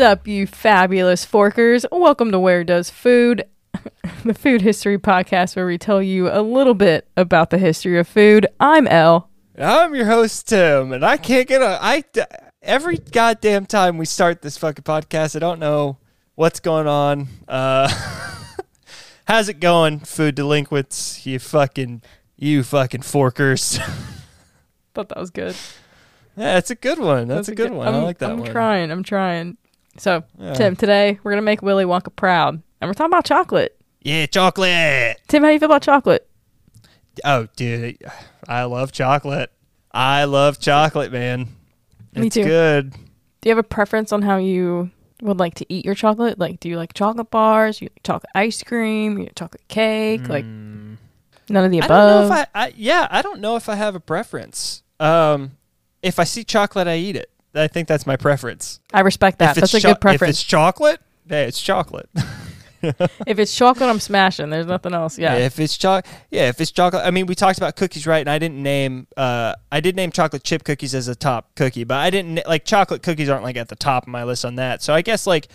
Up, you fabulous forkers? Welcome to Where Does Food, the food history podcast where we tell you a little bit about the history of food. I'm Elle. I'm your host Tim, and I can't get a I every goddamn time we start this fucking podcast, I don't know what's going on. Uh, how's it going, food delinquents? You fucking you fucking forkers. Thought that was good. yeah, it's a good one. That's, a good one. I'm, I like that I'm one. trying. I'm trying. So, Yeah. Tim, today we're gonna make Willy Wonka proud, and we're talking about chocolate. Yeah, chocolate. Tim, how do you feel about chocolate? Oh, dude, I love chocolate. I love chocolate, man. Me it's too. good. Do you have a preference on how you would like to eat your chocolate? Like, do you like chocolate bars? You like chocolate ice cream? You like chocolate cake? Like Mm. none of the I above. don't know if I, I yeah, I don't know if I have a preference. Um, if I see chocolate, I eat it. I think that's my preference. I respect that. That's a cho- good preference. If it's chocolate, hey, it's chocolate. If it's chocolate, I'm smashing. There's nothing else. Yeah. If it's chocolate, yeah, if it's chocolate. I mean, we talked about cookies, right? And I didn't name. Uh, I did name chocolate chip cookies as a top cookie, but I didn't like chocolate cookies aren't like at the top of my list on that. So I guess like,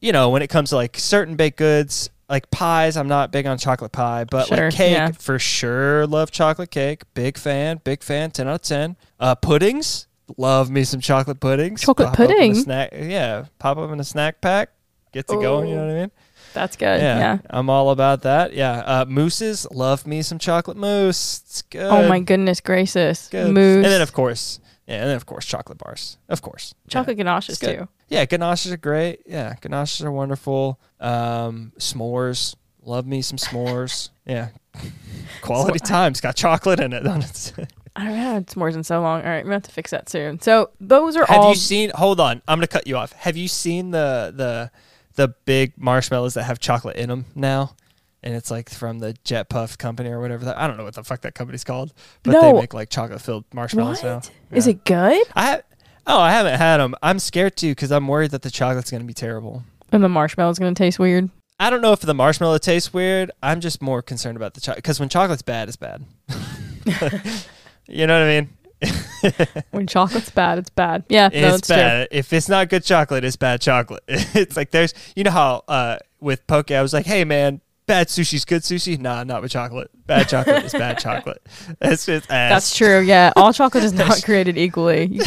you know, when it comes to like certain baked goods. Like pies, I'm not big on chocolate pie, but Sure, like cake, yeah. for sure, love chocolate cake. Big fan, big fan, ten out of ten. Uh, puddings, love me some chocolate puddings. Chocolate Pop up in a pudding? snack, yeah, pop up in a snack pack, gets it going. You know what I mean? That's good. Yeah, Yeah. I'm all about that. Yeah, uh, mousses, love me some chocolate mousse. It's good. Oh my goodness gracious. good. Mousse. And then of course, yeah, and then of course chocolate bars. Of course, chocolate ganaches too. Yeah, yeah ganaches are great. Yeah, ganaches are wonderful. Um, s'mores, love me some s'mores. yeah, quality times got chocolate in it. don't? I haven't had s'mores in so long. All right, we have to fix that soon. So those are Have all Have you seen? Hold on, I'm gonna cut you off. Have you seen the the the big marshmallows that have chocolate in them now? And it's like from the Jet Puff company or whatever. That I don't know what the fuck that company's called, but they make like chocolate filled marshmallows now. What? Is Yeah. it good? I oh, I haven't had them. I'm scared too because I'm worried that the chocolate's gonna be terrible. And the marshmallow's gonna taste weird. I don't know if the marshmallow tastes weird. I'm just more concerned about the chocolate because when chocolate's bad, it's bad. you know what I mean? When chocolate's bad, it's bad. Yeah, no, it's it's true. bad. If it's not good chocolate, it's bad chocolate. It's like there's, you know how uh, with poke, I was like, hey man, bad sushi's good sushi. Nah, not with chocolate. Bad chocolate is bad chocolate. That's just ass. That's true. Yeah, all chocolate is not created equally.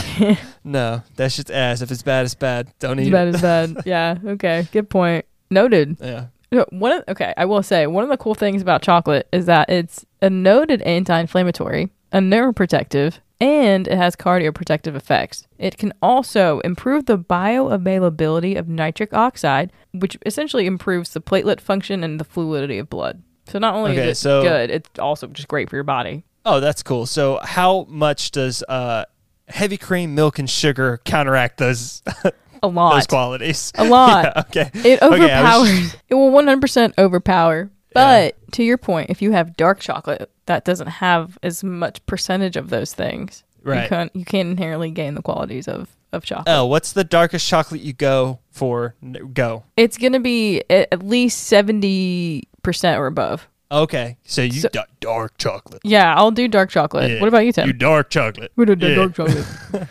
No, that's just ass. If it's bad, it's bad. Don't eat bad it. is bad. Yeah. Okay. Good point. Noted. Yeah. One of, okay, I will say one of the cool things about chocolate is that it's a noted anti-inflammatory, a neuroprotective, and it has cardioprotective effects. It can also improve the bioavailability of nitric oxide, which essentially improves the platelet function and the fluidity of blood. So not only Okay, is it so- good, it's also just great for your body. Oh, that's cool. So, how much does uh, heavy cream, milk, and sugar counteract those A lot. those qualities? A lot. Yeah, okay. It Okay, overpowers. it will 100% overpower. But to your point, if you have dark chocolate, that doesn't have as much percentage of those things. You Right. can't, you can't inherently gain the qualities of, of chocolate. Oh, what's the darkest chocolate you go for? Go. It's going to be at least 70% or above. Okay, so you So- da- dark chocolate. Yeah, I'll do dark chocolate. Yeah. What about you, Tim? You dark chocolate. What about yeah. dark chocolate?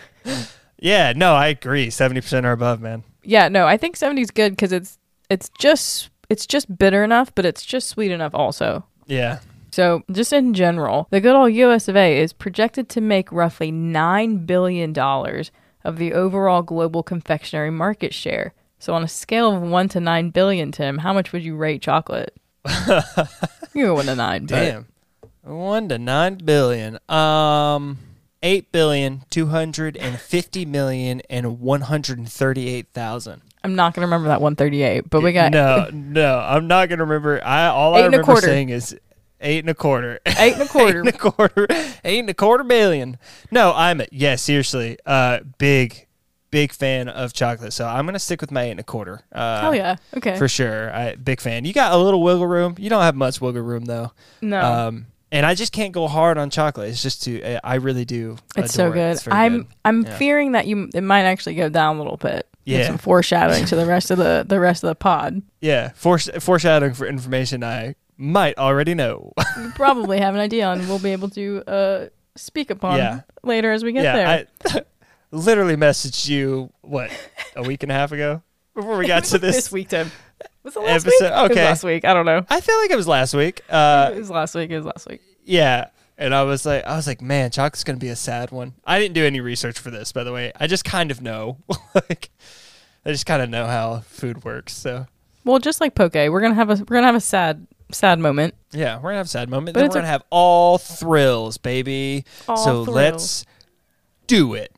Yeah, no, I agree. Seventy percent or above, man. yeah, no, I think 70 is good because it's it's just it's just bitter enough, but it's just sweet enough also. Yeah. So, just in general, the good old US of A is projected to make roughly $9 billion of the overall global confectionery market share. So, on a scale of 1 to 9 billion, Tim, how much would you rate chocolate? You're 1 to 9. Damn. 1 to 9 billion. Um, 8 billion, 250 million, and 138,000. I'm not going to remember that 138, but we got no, no. I'm not gonna remember. I all Eight I and a remember saying is eight and a quarter. 8 and a quarter. eight and a quarter. Eight and a quarter billion. No, I'm yeah. Seriously, uh, big, big fan of chocolate. So I'm gonna stick with my eight and a quarter. Uh, Hell yeah. Okay. for sure. I big fan. You got a little wiggle room. You don't have much wiggle room though. no. Um, and I just can't go hard on chocolate. It's just too. I really do. it's so adore it. good. It's I'm good. I'm Yeah. fearing that you it might actually go down a little bit. Yeah. Some foreshadowing to the rest of the the rest of the pod. Yeah, foresh- foreshadowing for information I might already know. You probably have an idea and we'll be able to uh speak upon Yeah. later as we get there. yeah, I literally messaged you what a week and a half ago before we got to this, this week, Tim. Was it last episode. week? It was Okay. last week. I don't know. I feel like it was last week. Uh, it was last week. It was last week. yeah. And I was like, I was like, man, chocolate's gonna be a sad one. I didn't do any research for this, by the way. I just kind of know, like, I just kind of know how food works. So Well, just like poke, we're gonna have a we're gonna have a sad sad moment. yeah, we're gonna have a sad moment. But then we're gonna have all thrills, baby. All so thrills. let's do it.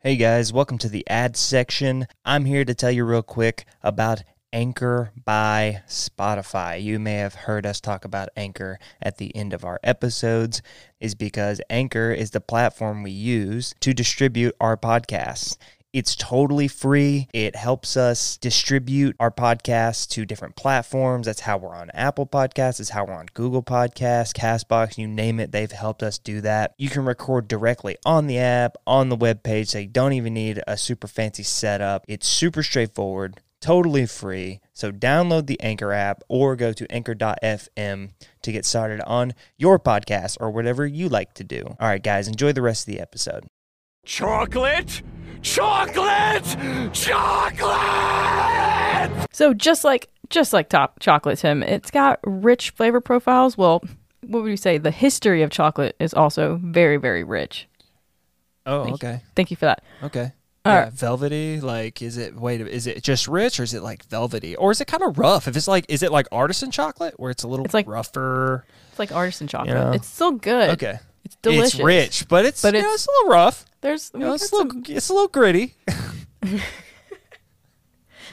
Hey guys, welcome to the ad section. I'm here to tell you real quick about Anchor by Spotify. You may have heard us talk about Anchor at the end of our episodes is because Anchor is the platform we use to distribute our podcasts. It's totally free. It helps us distribute our podcasts to different platforms. That's how we're on Apple Podcasts. That's how we're on Google Podcasts, Castbox, you name it. They've helped us do that. You can record directly on the app, on the web page. So you don't even need a super fancy setup. It's super straightforward, totally free. So download the Anchor app or go to anchor.fm to get started on your podcast or whatever you like to do. All right, guys, enjoy the rest of the episode. Chocolate? Chocolate! Chocolate! So just like just like top chocolate, Tim, it's got rich flavor profiles. Well, what would you say? The history of chocolate is also very very rich. Oh, Thank okay. Thank you for that. Okay. All yeah, right. velvety. Like, is it? Wait, is it just rich, or is it like velvety, or is it kind of rough? If it's like, is it like artisan chocolate, where it's a little It's like- rougher? It's like artisan chocolate. know. It's still good. Okay, It's delicious. it's rich, but it's But you know, it's- it's a little rough. There's we You know, it's a little, it's a little gritty.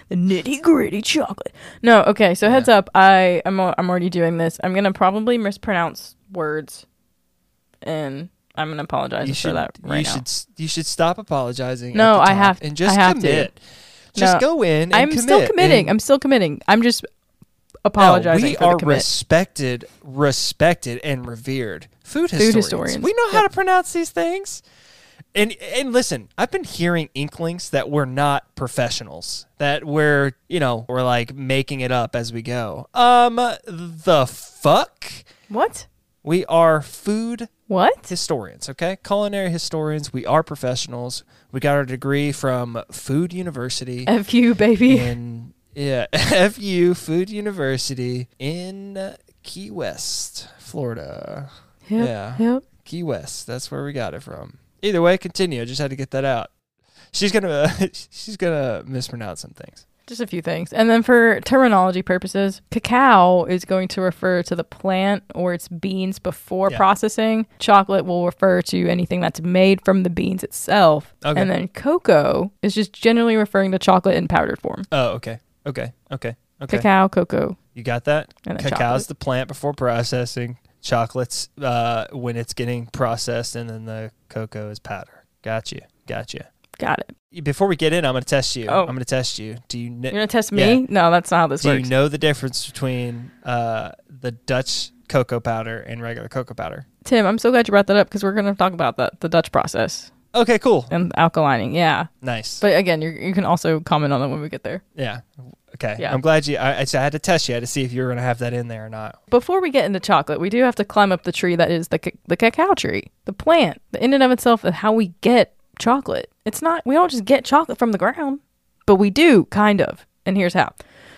the nitty gritty chocolate. No, okay. So heads up, I am I'm already doing this. I'm gonna probably mispronounce words, and I'm gonna apologize you for should, that right you now. should, you should stop apologizing. No, I have- and just I have to. commit. Just No, go in. And I'm still committing. and- I'm still committing. I'm just No, apologizing we for are respected, respected, and revered food historians. historians. We know how Yep. to pronounce these things. And and listen, I've been hearing inklings that we're not professionals. That we're you know we're like making it up as we go. Um, the fuck. what? We are food What? historians, okay? Culinary historians. We are professionals. We got our degree from Food University FU, baby. in yeah FU Food University in Key West, Florida. Yep, yeah. Yep. Key West. That's where we got it from. Either way, continue. I just had to get that out. She's gonna she's gonna mispronounce some things. Just a few things. And then for terminology purposes, cacao is going to refer to the plant or its beans before Yeah. processing. Chocolate will refer to anything that's made from the beans itself. Okay. And then cocoa is just generally referring to chocolate in powdered form. Oh, okay, okay, okay, okay. Cacao, cocoa. You got that? And Cacao's chocolate. the plant before processing. Chocolate's uh, when it's getting processed, and then the cocoa is powder. Got you. Got you. Got it. Before we get in, I'm going to test you. Oh. I'm going to test you. Do you kn- You're going to test me? Yeah. No, that's not how this do works. you know the difference between uh, the Dutch cocoa powder and regular cocoa powder? Tim, I'm so glad you brought that up because we're going to talk about that, the Dutch process Okay, cool. and alkalining. Yeah. Nice. But again, you you can also comment on it when we get there. yeah. Okay. Yeah. I'm glad you. I, I had to test you. I had to see if you were going to have that in there or not. Before we get into chocolate, we do have to climb up the tree that is the ca- the cacao tree, the plant. The in and of itself is how we get chocolate. It's not we don't just get chocolate from the ground, but we do kind of. And here's how.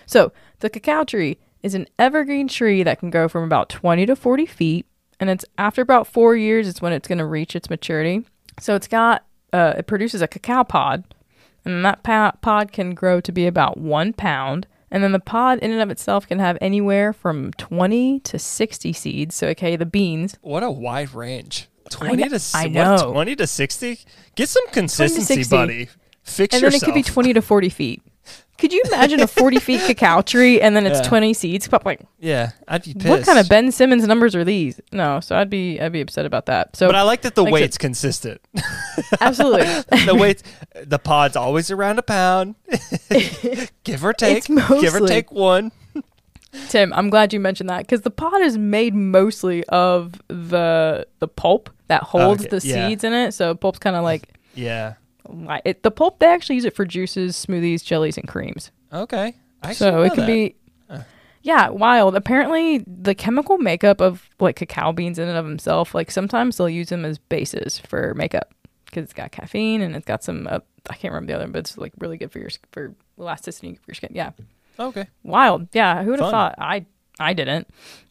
So the cacao tree is an evergreen tree that can grow from about 20 to 40 feet, and it's after about four years it's when it's going to reach its maturity. So it's got uh, it produces a cacao pod, and that pa- pod can grow to be about one pound. And then the pod in and of itself can have anywhere from 20 to 60 seeds. So, okay, the beans. What a wide range. 20 kn- to I what, know. 20 to 60? Get some consistency, 60. buddy. Fix And then it could be 20 to 40 feet. Could you imagine a 40 feet cacao tree and then it's Yeah. 20 seeds? Pop, Like, yeah, I'd be pissed. what kind of Ben Simmons numbers are these? No, so I'd be I'd be upset about that. So But I like that the Like I weight's consistent. absolutely, the weight, the pod's always around a pound, give or take. It's give or mostly- take one. Tim, I'm glad you mentioned that because the pod is made mostly of the the pulp that oh, holds Okay, the yeah. seeds in it. So pulp's kind of like, Yeah. It, the pulp. They actually use it for juices, smoothies, jellies, and creams. Okay. I so it could be. Huh. Yeah, wild. Apparently, the chemical makeup of like cacao beans in and of themselves, like sometimes they'll use them as bases for makeup because it's got caffeine and it's got some. Uh, I can't remember the other, but it's like really good for your for elasticity for your skin. Yeah, Okay. wild. Yeah, who would have thought? I I didn't.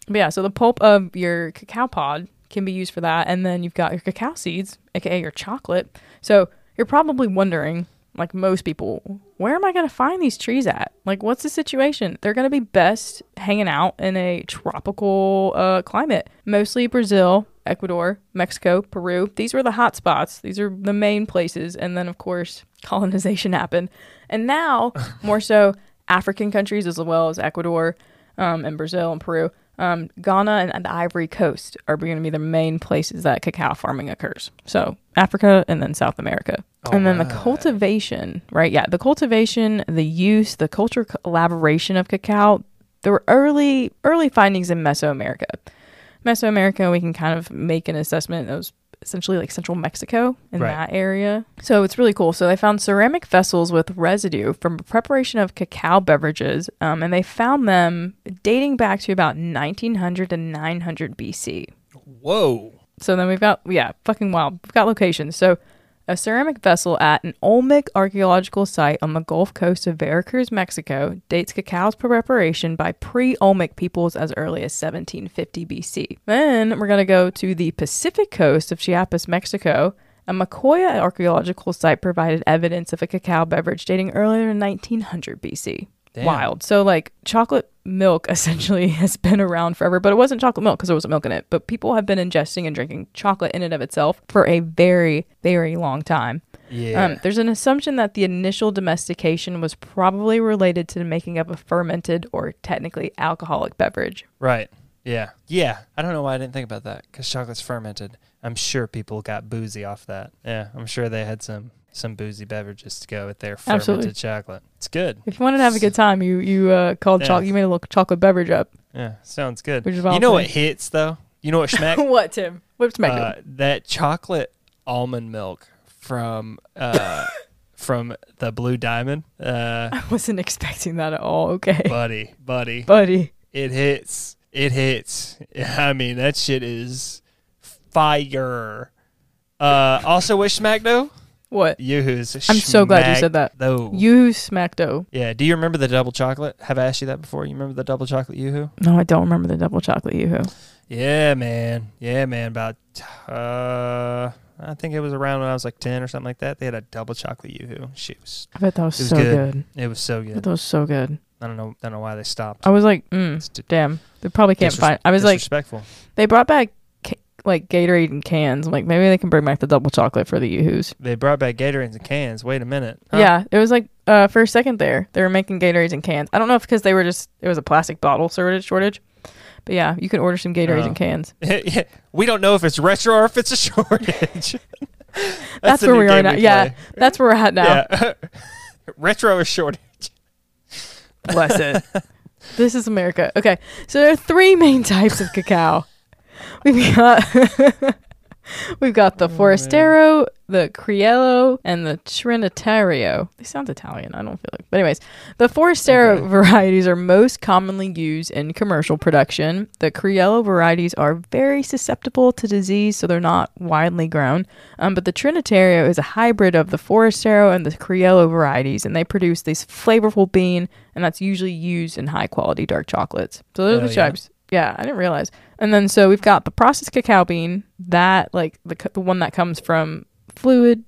But yeah, so the pulp of your cacao pod can be used for that, and then you've got your cacao seeds, aka your chocolate. So you're probably wondering, like most people, where am I going to find these trees at? Like, what's the situation? They're going to be best hanging out in a tropical uh, climate, mostly Brazil, Ecuador, Mexico, Peru. These were the hot spots. These are the main places, and then of course colonization happened, and now more so African countries as well as Ecuador um, and Brazil and Peru. Um, Ghana and, the Ivory Coast are going to be the main places that cacao farming occurs. So Africa and then South America. and then the cultivation, right? Yeah, the cultivation, the use, the culture collaboration of cacao. There were early early findings in Mesoamerica. Mesoamerica, we can kind of make an assessment. Was essentially like central Mexico in Right. that area. So it's really cool. So they found ceramic vessels with residue from preparation of cacao beverages, um, and they found them dating back to about 1900 to 900 BC. Whoa. So then we've got, yeah, fucking wild. We've got locations. So a ceramic vessel at an Olmec archaeological site on the Gulf Coast of Veracruz, Mexico, dates cacao's preparation by pre Olmec peoples as early as 1750 BC. Then we're going to go to the Pacific coast of Chiapas, Mexico. A Mokaya archaeological site provided evidence of a cacao beverage dating earlier than 1900 BC. Damn. Wild. So, like, chocolate milk essentially has been around forever, but it wasn't chocolate milk because there wasn't milk in it. But people have been ingesting and drinking chocolate in and of itself for a very, very long time. Yeah. Um, there's an assumption that the initial domestication was probably related to the making of a fermented or technically alcoholic beverage. right. Yeah. Yeah. I don't know why I didn't think about that because chocolate's fermented. I'm sure people got boozy off that. Yeah. I'm sure they had some some boozy beverages to go with their fermented Absolutely. chocolate. It's good. If you wanted to have a good time, you you uh, called Yeah. chocolate. You made a little chocolate beverage up. Yeah. Sounds good. Which is You know what hits though? You know what schmack? what, Tim? What's my uh, that chocolate almond milk from uh from the Blue Diamond. Uh I wasn't expecting that at all. Okay, buddy, buddy. buddy. It hits. It hits. I mean, that shit is fire. Uh, also with Smackdo, What? Yoo-Hoo's. I'm so glad you said that. Though. You smacked dough. yeah. Do you remember the double chocolate? Have I asked you that before? You remember the double chocolate Yoo-Hoo? No, I don't remember the double chocolate yoo-hoo. Yeah, man. Yeah, man. About uh, I think it was around when I was like ten or something like that. They had a double chocolate Yoo-Hoo. Shit was. I bet that was was so good. good. It was so I bet good. that was so good. I don't know. I don't know why they stopped. I was like, mm, damn. They probably can't find. I was like, disrespectful. they brought back like Gatorade in cans. I'm like, maybe they can bring back the double chocolate for the yoo-hoos. They brought back Gatorades and cans. Wait a minute. Huh? Yeah, it was like uh, for a second there, they were making Gatorades in cans. I don't know if because they were just it was a plastic bottle shortage, shortage. But yeah, you can order some Gatorades Oh. in cans. yeah, we don't know if it's retro or if it's a shortage. That's, the where we are now. we Yeah, that's where we're at now. Yeah. retro or shortage. Bless it. this is America. Okay, so there are three main types of cacao. We've got we've got the Forastero, the Criollo, and the Trinitario. They sound Italian. I don't feel like, but anyways, the Forastero Okay. varieties are most commonly used in commercial production. The Criollo varieties are very susceptible to disease, so they're not widely grown. Um, but the Trinitario is a hybrid of the Forastero and the Criollo varieties, and they produce this flavorful bean, and that's usually used in high quality dark chocolates. So those are Oh, the yeah. types. Yeah, I didn't realize. And then so we've got the processed cacao bean, that like the the one that comes from fluid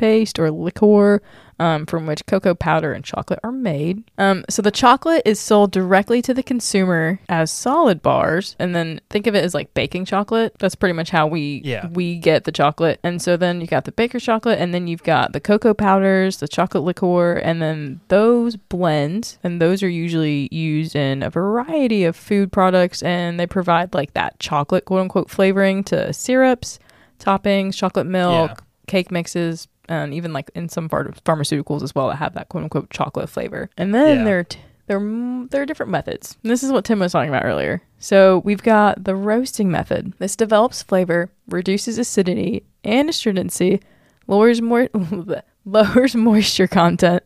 paste or liqueur, um, from which cocoa powder and chocolate are made. Um, so the chocolate is sold directly to the consumer as solid bars, and then think of it as like baking chocolate. That's pretty much how we Yeah. we get the chocolate. And so then you got the baker's chocolate, and then you've got the cocoa powders, the chocolate liqueur, and then those blends, and those are usually used in a variety of food products, and they provide like that chocolate quote unquote flavoring to syrups, toppings, chocolate milk, Yeah. cake mixes, and even like in some part of pharmaceuticals as well that have that quote unquote chocolate flavor. And then Yeah. there are t- there are there are different methods. And this is what Tim was talking about earlier. So we've got the roasting method. This develops flavor, reduces acidity and astringency, lowers more lowers moisture content,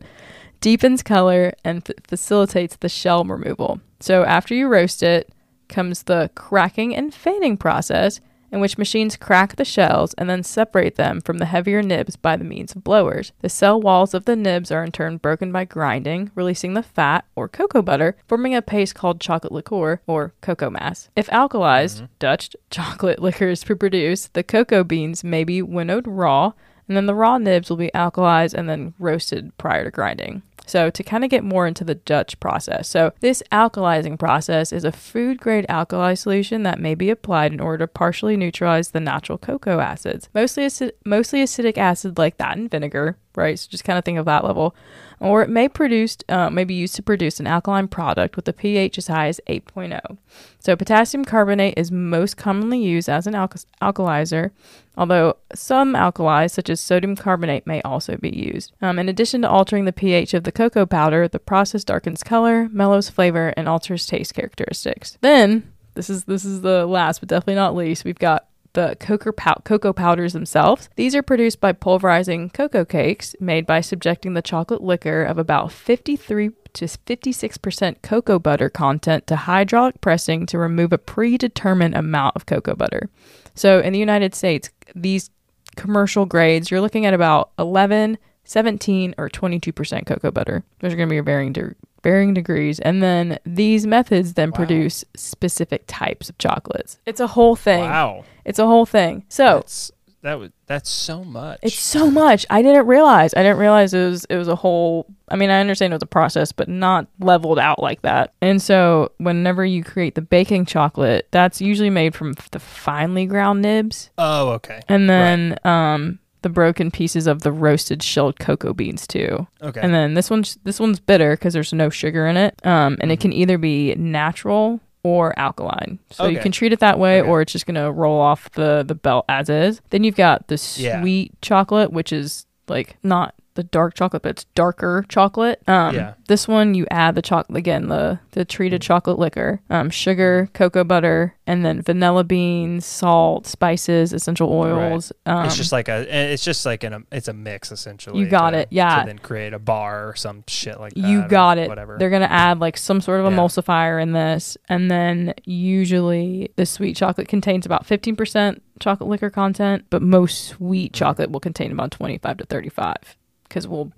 deepens color, and f- facilitates the shell removal. So after you roast it, comes the cracking and fanning process, in which machines crack the shells and then separate them from the heavier nibs by the means of blowers. The cell walls of the nibs are in turn broken by grinding, releasing the fat or cocoa butter, forming a paste called chocolate liqueur or cocoa mass. If alkalized, mm-hmm. Dutch chocolate liquors produced, the cocoa beans may be winnowed raw, and then the raw nibs will be alkalized and then roasted prior to grinding. So, to kind of get more into the Dutch process. So, this alkalizing process is a food grade alkali solution that may be applied in order to partially neutralize the natural cocoa acids, mostly, mostly acetic acid like that in vinegar, right? So, just kind of think of that level. Or it may produce, uh, may be used to produce an alkaline product with a pH as high as 8.0. So, potassium carbonate is most commonly used as an alka- alkalizer, although some alkalis, such as sodium carbonate, may also be used. Um, in addition to altering the pH of the cocoa powder, the process darkens color, mellows flavor, and alters taste characteristics. Then, this is this is the last but definitely not least, we've got the cocoa, cocoa powders themselves. These are produced by pulverizing cocoa cakes made by subjecting the chocolate liquor of about 53 to 56% cocoa butter content to hydraulic pressing to remove a predetermined amount of cocoa butter. So in the United States, these commercial grades, you're looking at about 11, 17, or 22% cocoa butter. Those are going to be varying de- varying degrees. And then these methods then produce specific types of chocolates. It's a whole thing. Wow. It's a whole thing. So That's that would that's so much. it's so much. I didn't realize. I didn't realize it was it was a whole. I mean, I understand it was a process, but not leveled out like that. And so, whenever you create the baking chocolate, that's usually made from the finely ground nibs, oh, okay. and then um the broken pieces of the roasted shelled cocoa beans too. Okay. And then this one's this one's bitter because there's no sugar in it. Um, and it can either be natural or alkaline. So you Mm-hmm. Can treat it that way, Okay. or it's just gonna roll off the the belt as is. Then you've got the Yeah. sweet chocolate, which is like not the dark chocolate, but it's darker chocolate. Um, Yeah. This one you add the chocolate again, the the treated chocolate liquor, um, sugar, cocoa butter, and then vanilla beans, salt, spices, essential oils. Um, it's just like a it's just like an it's a mix essentially. You got to- it, yeah. To then create a bar or some shit like that. You got it. Whatever. They're gonna add like some sort of Yeah. emulsifier in this, and then usually the sweet chocolate contains about fifteen percent chocolate liquor content, but most sweet Mm. chocolate will contain about twenty five to thirty five. Because we'll,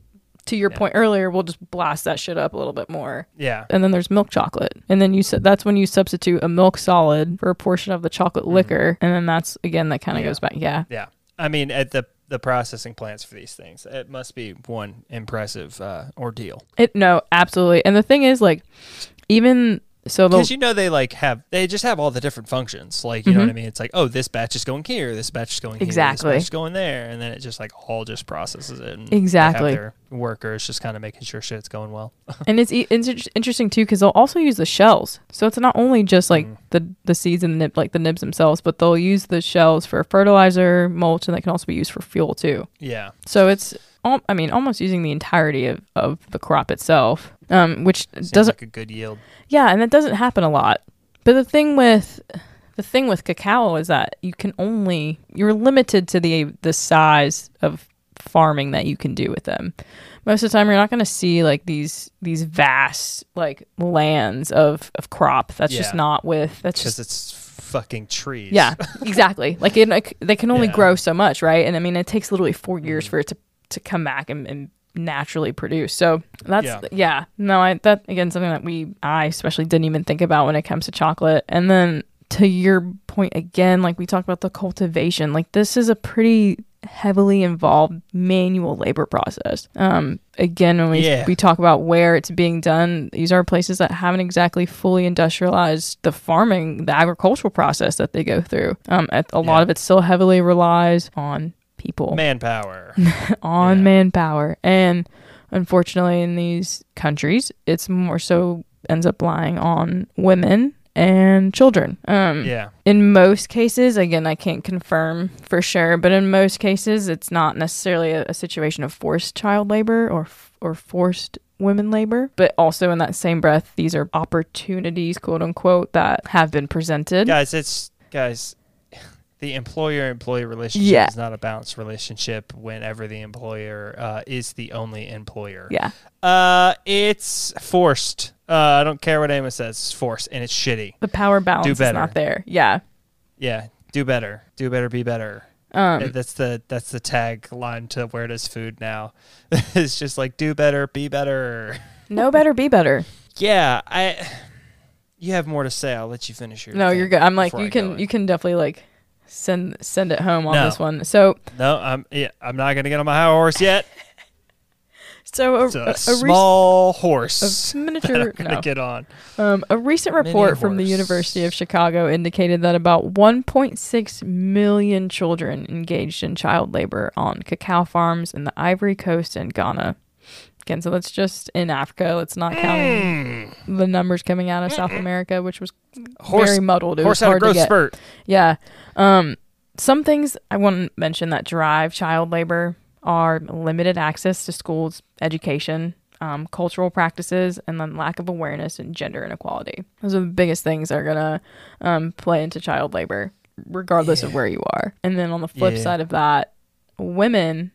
to your Yeah. point earlier, we'll just blast that shit up a little bit more. yeah. And then there's milk chocolate, and then you said that's when you substitute a milk solid for a portion of the chocolate liquor, and then that's again that kind of Mm-hmm. Yeah. goes back. Yeah, Yeah. I mean, at the the processing plants for these things, it must be one impressive uh, ordeal. it no absolutely. And the thing is, like, even so, Because you know they like have they just have all the different functions. Like you know Mhm. what I mean? It's like oh this batch is going here, this batch is going here, Exactly. this batch is going there, and then it just like all just processes it. And Exactly. Their workers just kind of making sure shit's going well. and it's, it's interesting too because they'll also use the shells. So it's not only just like Mhm. the the seeds and the nib, like the nibs themselves, but they'll use the shells for fertilizer, mulch, and that can also be used for fuel too. yeah. So it's, I mean, almost using the entirety of, of the crop itself, um, which Seems doesn't, like a good yield. yeah, and that doesn't happen a lot. But the thing with the thing with cacao is that you can only you're limited to the the size of farming that you can do with them. Most of the time, you're not going to see like these these vast like lands of of crop. That's just not with that's Because just it's fucking trees. yeah, exactly. Like it, like, they can only Yeah. grow so much, right? And I mean, it takes literally four years Mhm. for it to to come back and, and naturally produce. So that's yeah. Yeah. No, I that again something that we I especially didn't even think about when it comes to chocolate. And then to your point again, like we talked about the cultivation, like this is a pretty heavily involved manual labor process. Um again when we Yeah. we talk about where it's being done, these are places that haven't exactly fully industrialized the farming, the agricultural process that they go through. Um a, a lot Yeah. of it still heavily relies on people Manpower. on Yeah. manpower. And unfortunately, in these countries, it's more so ends up lying on women and children. Um, yeah. In most cases, again, I can't confirm for sure, but in most cases, it's not necessarily a, a situation of forced child labor or or forced women labor, but also in that same breath, these are opportunities, quote unquote, that have been presented. Guys, it's guys. The employer employee relationship Yeah. is not a balanced relationship whenever the employer uh, is the only employer. Yeah. Uh, it's forced. Uh, I don't care what Amos says. It's forced and it's shitty. The power balance is not there. Yeah. Yeah, do better. Do better. Be better. Um, that's the that's the tagline to where does food now. it's just like do better, be better. no better, be better. Yeah, I. You have more to say. I'll let you finish your. No, you're good. I'm like you I can you can definitely like send send it home on No. this one. So No, I'm. Yeah, I'm not gonna get on my high horse yet. so a, a, a, a, rec- small a horse. that miniature I'm no. get on. Um, a recent Mini report from the. University of Chicago indicated that about 1.6 million children engaged in child labor on cacao farms in the Ivory Coast and Ghana. So that's just in Africa. Let's not count the numbers coming out of South America, which was Horse. very muddled. It horse was had a hard to growth get. spurt. Yeah. Um, some things I want to mention that drive child labor are limited access to schools, education, um, cultural practices, and then lack of awareness and gender inequality. Those are the biggest things that are going to um, play into child labor, regardless of where you are. And then on the flip Yeah. side of that, women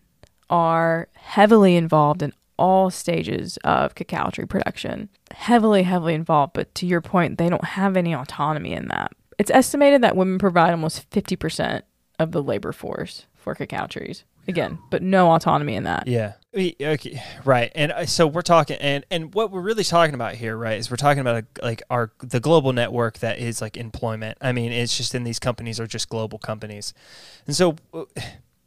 are heavily involved in all stages of cacao tree production. Heavily, heavily involved, but to your point, they don't have any autonomy in that. It's estimated that women provide almost 50% of the labor force for cacao trees. Again, but no autonomy in that. Yeah. Okay. Right. And uh, so we're talking, and and what we're really talking about here, right, is we're talking about a, like our the global network that is like employment. I mean, it's just in these companies are just global companies, and so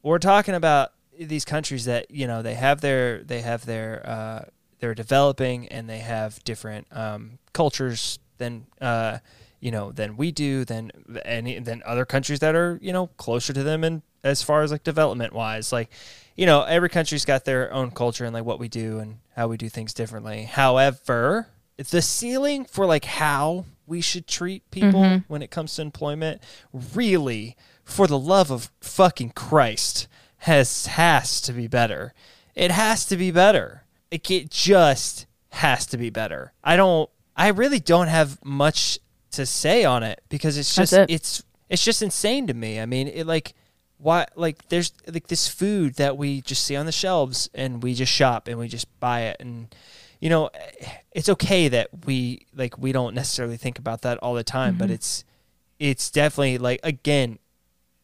we're talking about these countries that you know they have their they have their uh, they're developing and they have different um, cultures than uh, you know than we do than any than other countries that are you know closer to them and as far as like development wise like you know every country's got their own culture and like what we do and how we do things differently. However the ceiling for like how we should treat people when it comes to employment really for the love of fucking christ has has to be better. It has to be better. It, it just has to be better. I don't i really don't have much to say on it because it's just it. it's it's just insane to me. I mean it like why like there's like this food that we just see on the shelves and we just shop and we just buy it. And you know it's okay that we like we don't necessarily think about that all the time but mm-hmm. it's it's definitely like again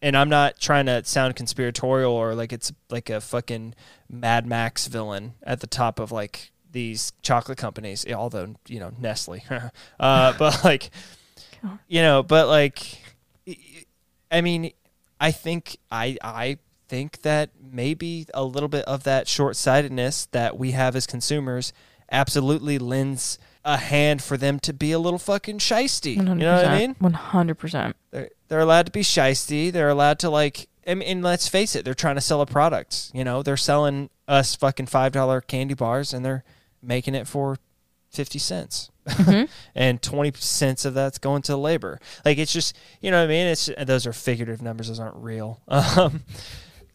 and I'm not trying to sound conspiratorial or like it's like a fucking Mad Max villain at the top of like these chocolate companies, although you know Nestle, uh, but like you know, but like I mean, I think I I think that maybe a little bit of that short sightedness that we have as consumers absolutely lends a hand for them to be a little fucking shisty. You know what I mean? 100%. They're they're allowed to be shisty. They're allowed to like. I mean, and let's face it, they're trying to sell a product. You know, they're selling us fucking five dollar candy bars, and they're making it for fifty cents, and twenty cents of that's going to labor. Like it's just, you know what I mean? It's those are figurative numbers; those aren't real. Um,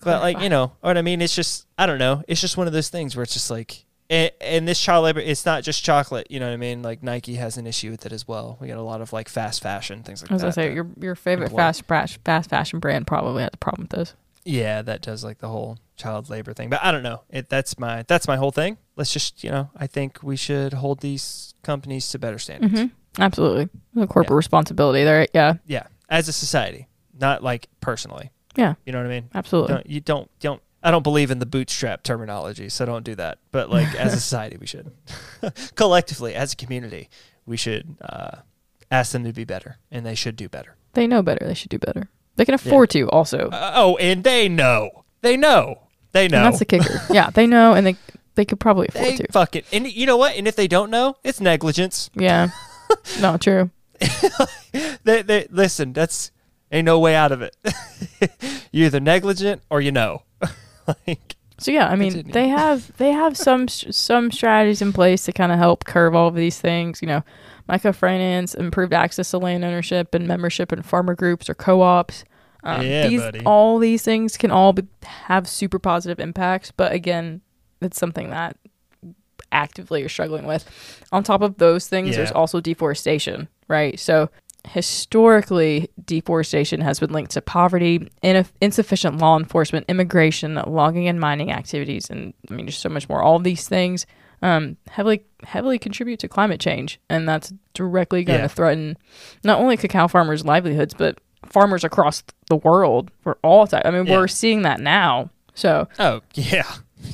but like you know what I mean? It's just I don't know. It's just one of those things where it's just like. And, and this child labor, it's not just chocolate. You know what I mean? Like Nike has an issue with it as well. We got a lot of like fast fashion things like I was that. gonna say your your favorite fast fast fast fashion brand probably has a problem with those. Yeah, that does like the whole child labor thing. But I don't know. It that's my that's my whole thing. Let's just you know I think we should hold these companies to better standards. Mm-hmm. Absolutely, the corporate Yeah. responsibility there. Yeah, Yeah, as a society, not like personally. yeah, You know what I mean? absolutely. Don't, you don't don't. I don't believe in the bootstrap terminology, so don't do that. But like as a society, we should collectively, as a community, we should uh, ask them to be better, and they should do better. They know better. They should do better. They can afford to also. Uh, oh, and they know. They know. They know. And that's the kicker. yeah, they know, and they they could probably afford they to. fucking and you know what? And if they don't know, it's negligence. Yeah, not true. They, they listen. That's ain't no way out of it. You're either negligent or you know. like So yeah, I mean, Continue. they have they have some some strategies in place to kind of help curve all of these things. You know, microfinance, improved access to land ownership and membership in farmer groups or co-ops. Um, Yeah, these, buddy. All these things can all be, have super positive impacts, but again, it's something that actively you're struggling with. On top of those things, there's also deforestation, right? So historically, deforestation has been linked to poverty, in- insufficient law enforcement, immigration, logging and mining activities, and I mean, just so much more. All these things um, heavily heavily contribute to climate change, and that's directly going to Yeah. threaten not only cacao farmers' livelihoods, but farmers across the world for all time. I mean, Yeah. we're seeing that now. So Oh yeah,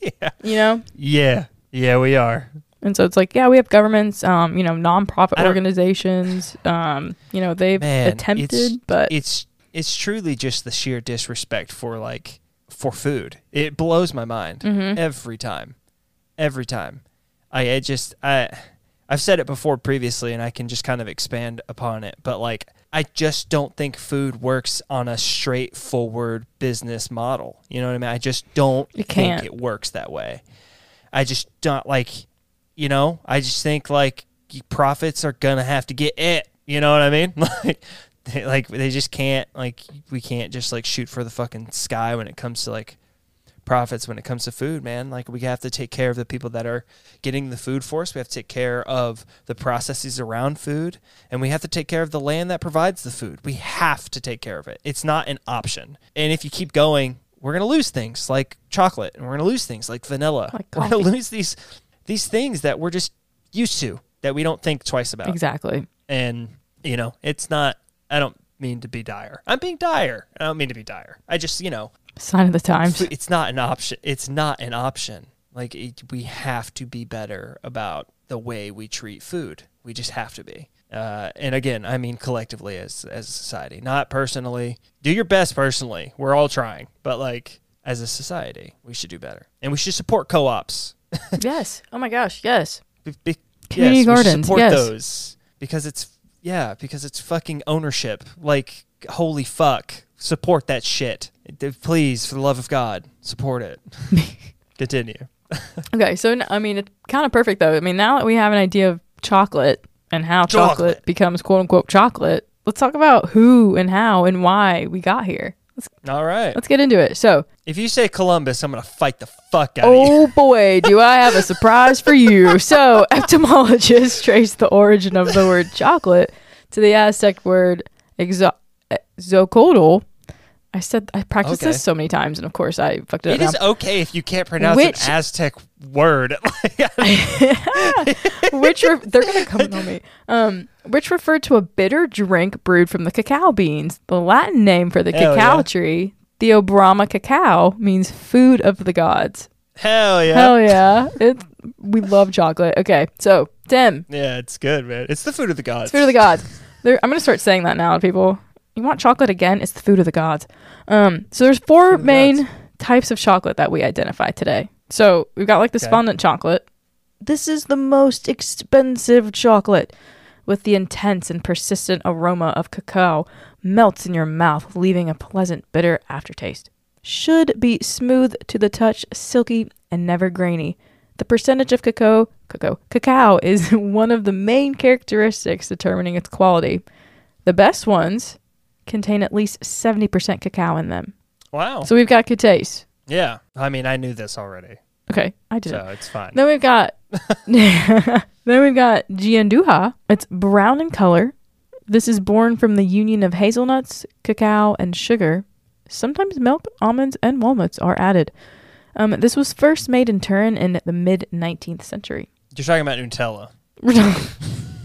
yeah, you know, yeah, yeah. We are. And so it's like, yeah, we have governments, um, you know, nonprofit organizations, um, you know, they've Man, attempted, it's, but it's it's truly just the sheer disrespect for like for food. It blows my mind Mhm. every time, every time. I it just I I've said it before previously, and I can just kind of expand upon it. But like, I just don't think food works on a straightforward business model. You know what I mean? I just don't It think it works that way. I just don't like, you know. I just think like profits are gonna have to get it. You know what I mean? Like, they, like they just can't like we can't just like shoot for the fucking sky when it comes to like profits when it comes to food, man. Like we have to take care of the people that are getting the food for us. We have to take care of the processes around food, and we have to take care of the land that provides the food. We have to take care of it. It's not an option. And if you keep going, we're gonna lose things like chocolate, and we're gonna lose things like vanilla. Like we're gonna lose these these things that we're just used to that we don't think twice about. exactly. And you know, it's not. I don't mean to be dire. I'm being dire. I don't mean to be dire. I just, you know, Sign of the times. It's not an option. It's not an option. Like it, we have to be better about the way we treat food. We just have to be. Uh, and again, I mean collectively as as a society, not personally. Do your best personally. We're all trying, but like as a society, we should do better, and we should support co-ops. yes. Oh my gosh. Yes. Be- be- Community yes, gardens, support yes. those because it's yeah, because it's fucking ownership. Like holy fuck, support that shit. Please, for the love of God, support it. Continue. Okay. So, I mean, it's kind of perfect though. I mean, now that we have an idea of chocolate and how chocolate, Chocolate. becomes quote unquote chocolate, let's talk about who and how and why we got here. Let's, All right. let's get into it. So, If you say Columbus, I'm gonna fight the fuck out of oh, you. Oh boy, do I have a surprise for you. So, etymologists trace the origin of the word chocolate to the Aztec word exo- zocotl. I said I practiced Okay. this so many times, and of course I fucked it up. It is now. okay if you can't pronounce Which- an Aztec word. which re- they're gonna come on me. Um, which referred to a bitter drink brewed from the cacao beans. The Latin name for the Hell cacao yeah. tree, Theobroma cacao, means food of the gods. Hell yeah. Hell yeah! It's we love chocolate. Okay, so Tim, Yeah, it's good, man. It's the food of the gods. It's food of the gods. There, I'm gonna start saying that now to people. You want chocolate again? It's the food of the gods. Um, so there's four the main gods. types of chocolate that we identify today. So we've got like the Okay. fondant chocolate. This is the most expensive chocolate, with the intense and persistent aroma of cacao melts in your mouth, leaving a pleasant bitter aftertaste. Should be smooth to the touch, silky, and never grainy. The percentage of cacao, cacao, cacao is one of the main characteristics determining its quality. The best ones contain at least 70% cacao in them. Wow. So we've got Catais. yeah. I mean, I knew this already, Okay, I did. so it's fine. Then we've got then we've got Gianduja. It's brown in color. This is born from the union of hazelnuts, cacao, and sugar. Sometimes milk, almonds, and walnuts are added. Um, this was first made in Turin in the mid 19th century. You're talking about Nutella. We're talking,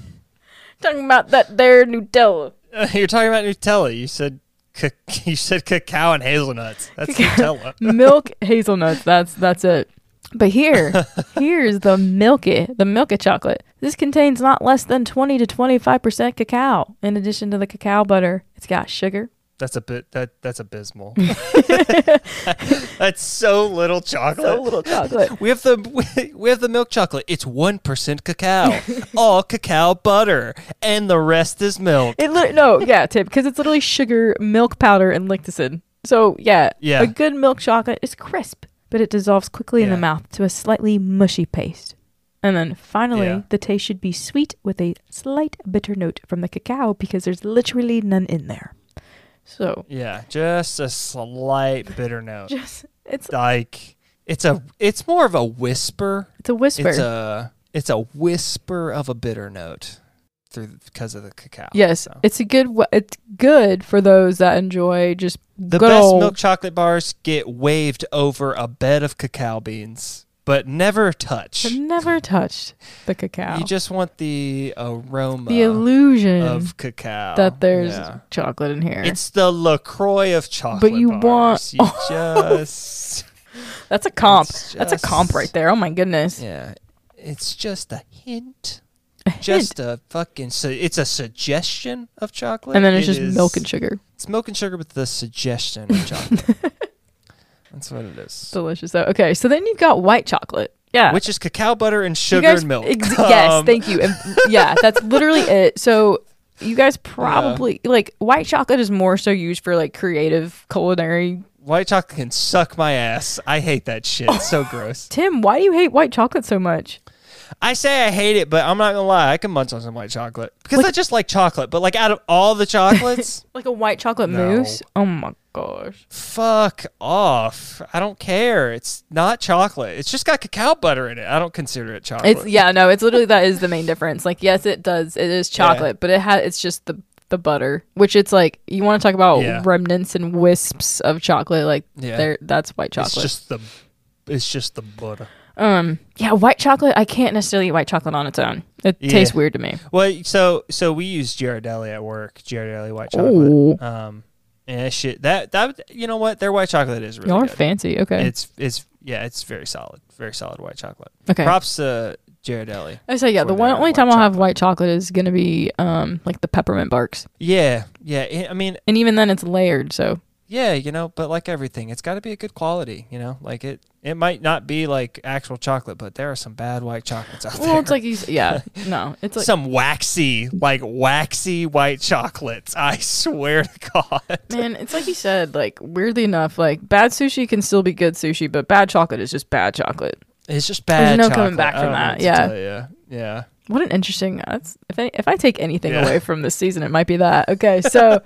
talking about that there Nutella. Uh, you're talking about Nutella. You said you said cacao and hazelnuts. That's. Nutella. milk hazelnuts. That's that's it. But here, here's the milky, the milky chocolate. This contains not less than 20 to 25 percent cacao. In addition to the cacao butter, it's got sugar. That's a bit that that's abysmal. that's so little chocolate. So little chocolate. We have the we, we have the milk chocolate. It's one percent cacao, all cacao butter, and the rest is milk. It lit no, yeah, Tim, because it's literally sugar, milk powder, and lactocin. So yeah, Yeah. a good milk chocolate is crisp, but it dissolves quickly in the mouth to a slightly mushy paste. And then finally, Yeah. the taste should be sweet with a slight bitter note from the cacao because there's literally none in there. So Yeah, just a slight bitter note. just it's Like it's a it's more of a whisper. it's a whisper. It's a it's a whisper of a bitter note. through because of the cacao. Yes, so. it's a good. It's good for those that enjoy just the best old. milk chocolate bars get waved over a bed of cacao beans, but never touch. I've never touched the cacao. You just want the aroma the illusion of cacao that there's Yeah. chocolate in here. It's the Lacroix of chocolate. But you bars. want- you just That's a comp. It's That's a comp right there. Oh my goodness. yeah. It's just a hint. A hint. Just a fucking. Su- it's a suggestion of chocolate, and then it's It just milk and sugar. It's milk and sugar with the suggestion of chocolate. That's what it is. Delicious though. Okay, so then you've got white chocolate. Yeah. Which is cacao butter and sugar guys- and milk. ex- yes, Um, thank you. And yeah, that's literally it. So you guys probably like white chocolate is more so used for like creative culinary. White chocolate can suck my ass. I hate that shit. It's so gross. Tim, why do you hate white chocolate so much? I say I hate it, but I'm not gonna lie. I can munch on some white chocolate because Like- I just like chocolate. But like out of all the chocolates, Like a white chocolate No. mousse? Oh my gosh. fuck off. I don't care. It's not chocolate. It's just got cacao butter in it. I don't consider it chocolate. It's yeah, no, it's literally that is the main difference. Like yes, it does. It is chocolate, but it has it's just the the butter, which it's like you want to talk about Yeah. remnants and wisps of chocolate like Yeah. there that's white chocolate. It's just the. It's just the butter. um yeah, white chocolate, I can't necessarily eat white chocolate on its own. It Yeah. tastes weird to me. Well, so so we use Ghirardelli at work. Ghirardelli white chocolate. Ooh. Um, and that shit that that you know what their white chocolate is really Y'all are good. fancy. Okay. It's it's yeah, it's very solid, very solid white chocolate. okay. Props to Ghirardelli. I say yeah, the one only time I'll have white chocolate is gonna be um like the peppermint barks. Yeah, yeah. I mean, And even then it's layered, so yeah, you know, but like everything, it's got to be a good quality. You know, like it. It might not be like actual chocolate, but there are some bad white chocolates out there. well it's like you yeah. No. It's like some waxy, like waxy white chocolates. I swear to God. Man, it's like you said, like weirdly enough, like bad sushi can still be good sushi, but bad chocolate is just bad chocolate. It's just bad. There's no chocolate. coming back from that, Yeah, yeah. Yeah. What an interesting. That's if I, if I take anything Yeah. away from this season, it might be that. Okay, so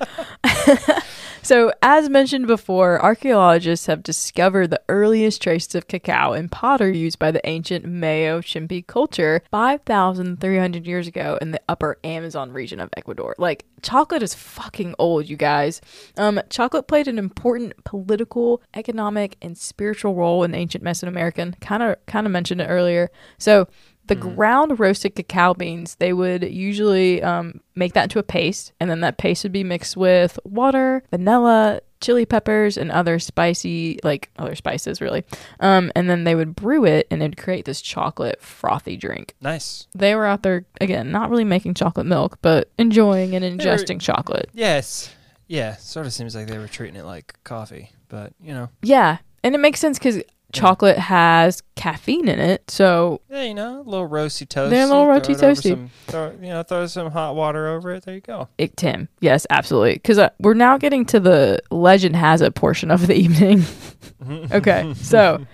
so as mentioned before, archaeologists have discovered the earliest traces of cacao in pottery used by the ancient Mayo Chinchipe culture 5,300 years ago in the upper Amazon region of Ecuador. Like chocolate is fucking old, you guys. Um, chocolate played an important political, economic, and spiritual role in ancient Mesoamerican. Kind of kind of mentioned it earlier. So the ground roasted cacao beans, they would usually um, make that into a paste, and then that paste would be mixed with water, vanilla, chili peppers, and other spicy, like other spices, really. Um, and then they would brew it, and it'd create this chocolate frothy drink. Nice. They were out there again, not really making chocolate milk, but enjoying and were- ingesting chocolate. Yes. Yeah. Sort of seems like they were treating it like coffee, but you know. Yeah, and it makes sense because chocolate has caffeine in it, so Yeah, you know, a little roasty toast. They're a little roasty toasty. Some, throw, you know, throw some hot water over it. There you go. It, Tim, yes, absolutely. Because uh, we're now getting to the legend has it portion of the evening. okay, so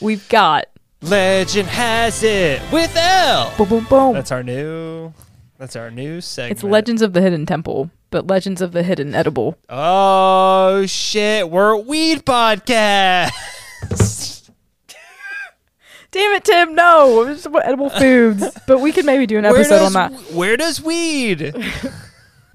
we've got Legend has it with L. boom, boom, boom. That's our new. That's our new segment. It's Legends of the Hidden Temple, but Legends of the Hidden Edible. Oh shit! We're a weed podcast. Damn it, Tim! No, it's about edible foods. but we could maybe do an where episode does, on that. Where does weed?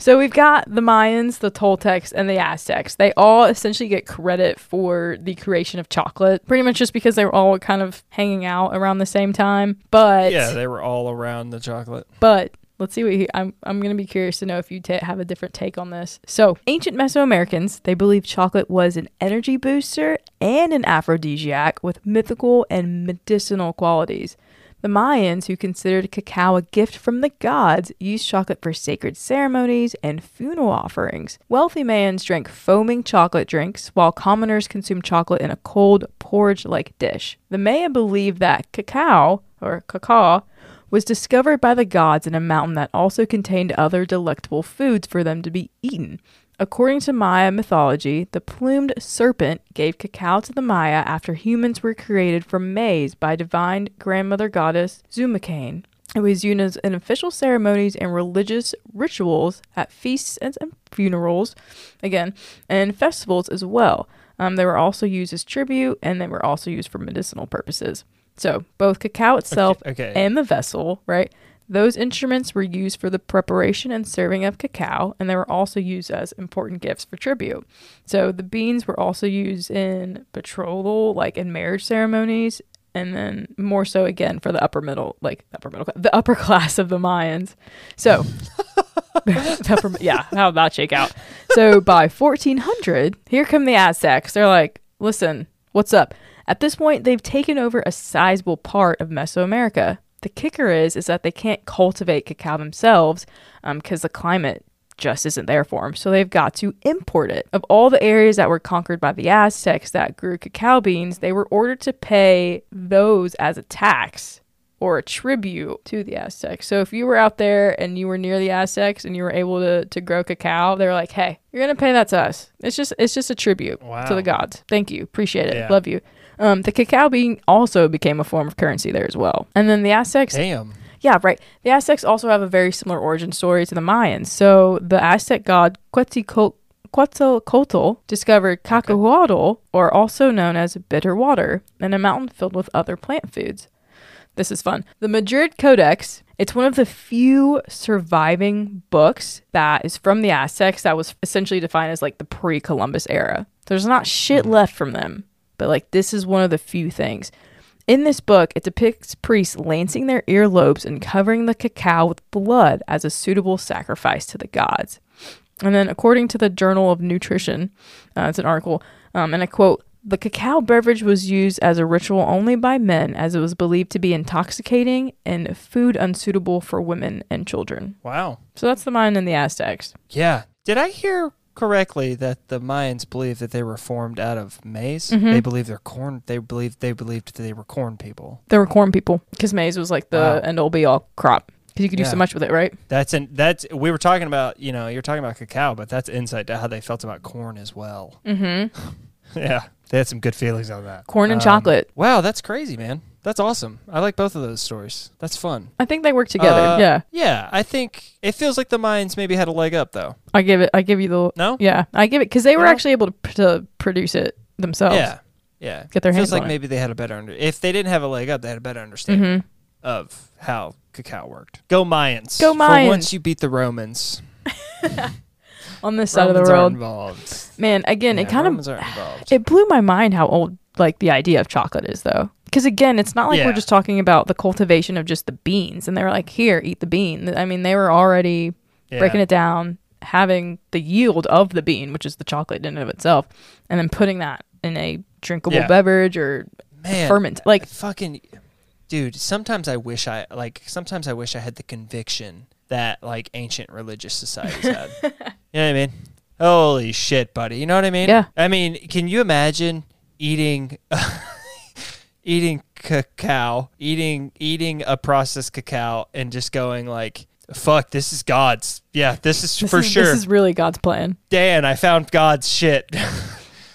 So we've got the Mayans, the Toltecs, and the Aztecs. They all essentially get credit for the creation of chocolate, pretty much just because they were all kind of hanging out around the same time. But yeah, they were all around the chocolate. But let's see what he, I'm. I'm gonna be curious to know if you ta- have a different take on this. So, ancient Mesoamericans they believed chocolate was an energy booster and an aphrodisiac with mythical and medicinal qualities. The Mayans, who considered cacao a gift from the gods, used chocolate for sacred ceremonies and funeral offerings. Wealthy Mayans drank foaming chocolate drinks, while commoners consumed chocolate in a cold, porridge like dish. The Maya believed that cacao, or cacao, was discovered by the gods in a mountain that also contained other delectable foods for them to be eaten. According to Maya mythology, the plumed serpent gave cacao to the Maya after humans were created from maize by divine grandmother goddess Xmucane. It was used in official ceremonies and religious rituals at feasts and, and funerals, again, and festivals as well. Um, they were also used as tribute and they were also used for medicinal purposes. So, both cacao itself okay. and the vessel, right? Those instruments were used for the preparation and serving of cacao, and they were also used as important gifts for tribute. So the beans were also used in betrothal, like in marriage ceremonies, and then more so again for the upper middle, like the upper middle, the upper class of the Mayans. So, upper, yeah, how that shake out? So by 1400, here come the Aztecs. They're like, listen, what's up? At this point, they've taken over a sizable part of Mesoamerica. The kicker is, is that they can't cultivate cacao themselves um, because the climate just isn't there for them. So they've got to import it. Of all the areas that were conquered by the Aztecs that grew cacao beans, they were ordered to pay those as a tax or a tribute to the Aztecs. So if you were out there and you were near the Aztecs and you were able to, to grow cacao, they were like, "Hey, you're gonna pay that to us. It's just it's just a tribute to the gods. Thank you, appreciate it, Yeah. love you." Um, the cacao bean also became a form of currency there as well. And then the Aztecs Damn. yeah, right. The Aztecs also have a very similar origin story to the Mayans. So the Aztec god Quetzalcoatl, Quetzalcoatl discovered cacahuatl, or also known as bitter water, in a mountain filled with other plant foods. This is fun. The Madrid Codex, it's one of the few surviving books that is from the Aztecs that was essentially defined as like the pre-Columbus era. There's not shit left from them, but like this is one of the few things. In this book, it depicts priests lancing their earlobes and covering the cacao with blood as a suitable sacrifice to the gods. And then, according to the Journal of Nutrition, uh, it's an article, um, and I quote, the cacao beverage was used as a ritual only by men as it was believed to be intoxicating and food unsuitable for women and children. Wow. So that's the Mayan and the Aztecs. Yeah. Did I hear correctly that the Mayans believe that they were formed out of maize? Mhm. They believe they're corn. They believed they believed that they were corn people. They were corn people because maize was like the Wow. end all be all crop because you could do so much with it, right? That's in that's we were talking about. You know, you're talking about cacao, but that's insight to how they felt about corn as well. Mm-hmm. yeah, they had some good feelings on that. Corn and Um, chocolate. Wow, that's crazy, man. That's awesome. I like both of those stories. That's fun. I think they work together. Uh, yeah, Yeah, I think it feels like the Mayans maybe had a leg up though. I give it. I give you the. No. Yeah, I give it because they were Yeah. actually able to, p- to produce it themselves. Yeah. Yeah. Get their feels hands like on it. maybe they had a better under. If they didn't have a leg up, they had a better understanding Mm-hmm. of how cacao worked. Go Mayans. Go For Mayans. once you beat the Romans. On this side of Romans the are world, involved. man. Again, Yeah, it kind Romans of it blew my mind how old like the idea of chocolate is though. Because again, it's not like we're just talking about the cultivation of just the beans, and they were like, "Here, eat the bean." I mean, they were already Yeah. breaking it down, having the yield of the bean, which is the chocolate in and of itself, and then putting that in a drinkable Yeah. beverage or Man, ferment. Like, fucking dude sometimes i wish i like sometimes i wish i had the conviction that like ancient religious societies had you know what i mean holy shit buddy you know what i mean Yeah. i mean can you imagine eating eating cacao eating eating a processed cacao and just going like fuck this is god's. Yeah this is this for is, sure. this is really God's plan. dan i found god's shit.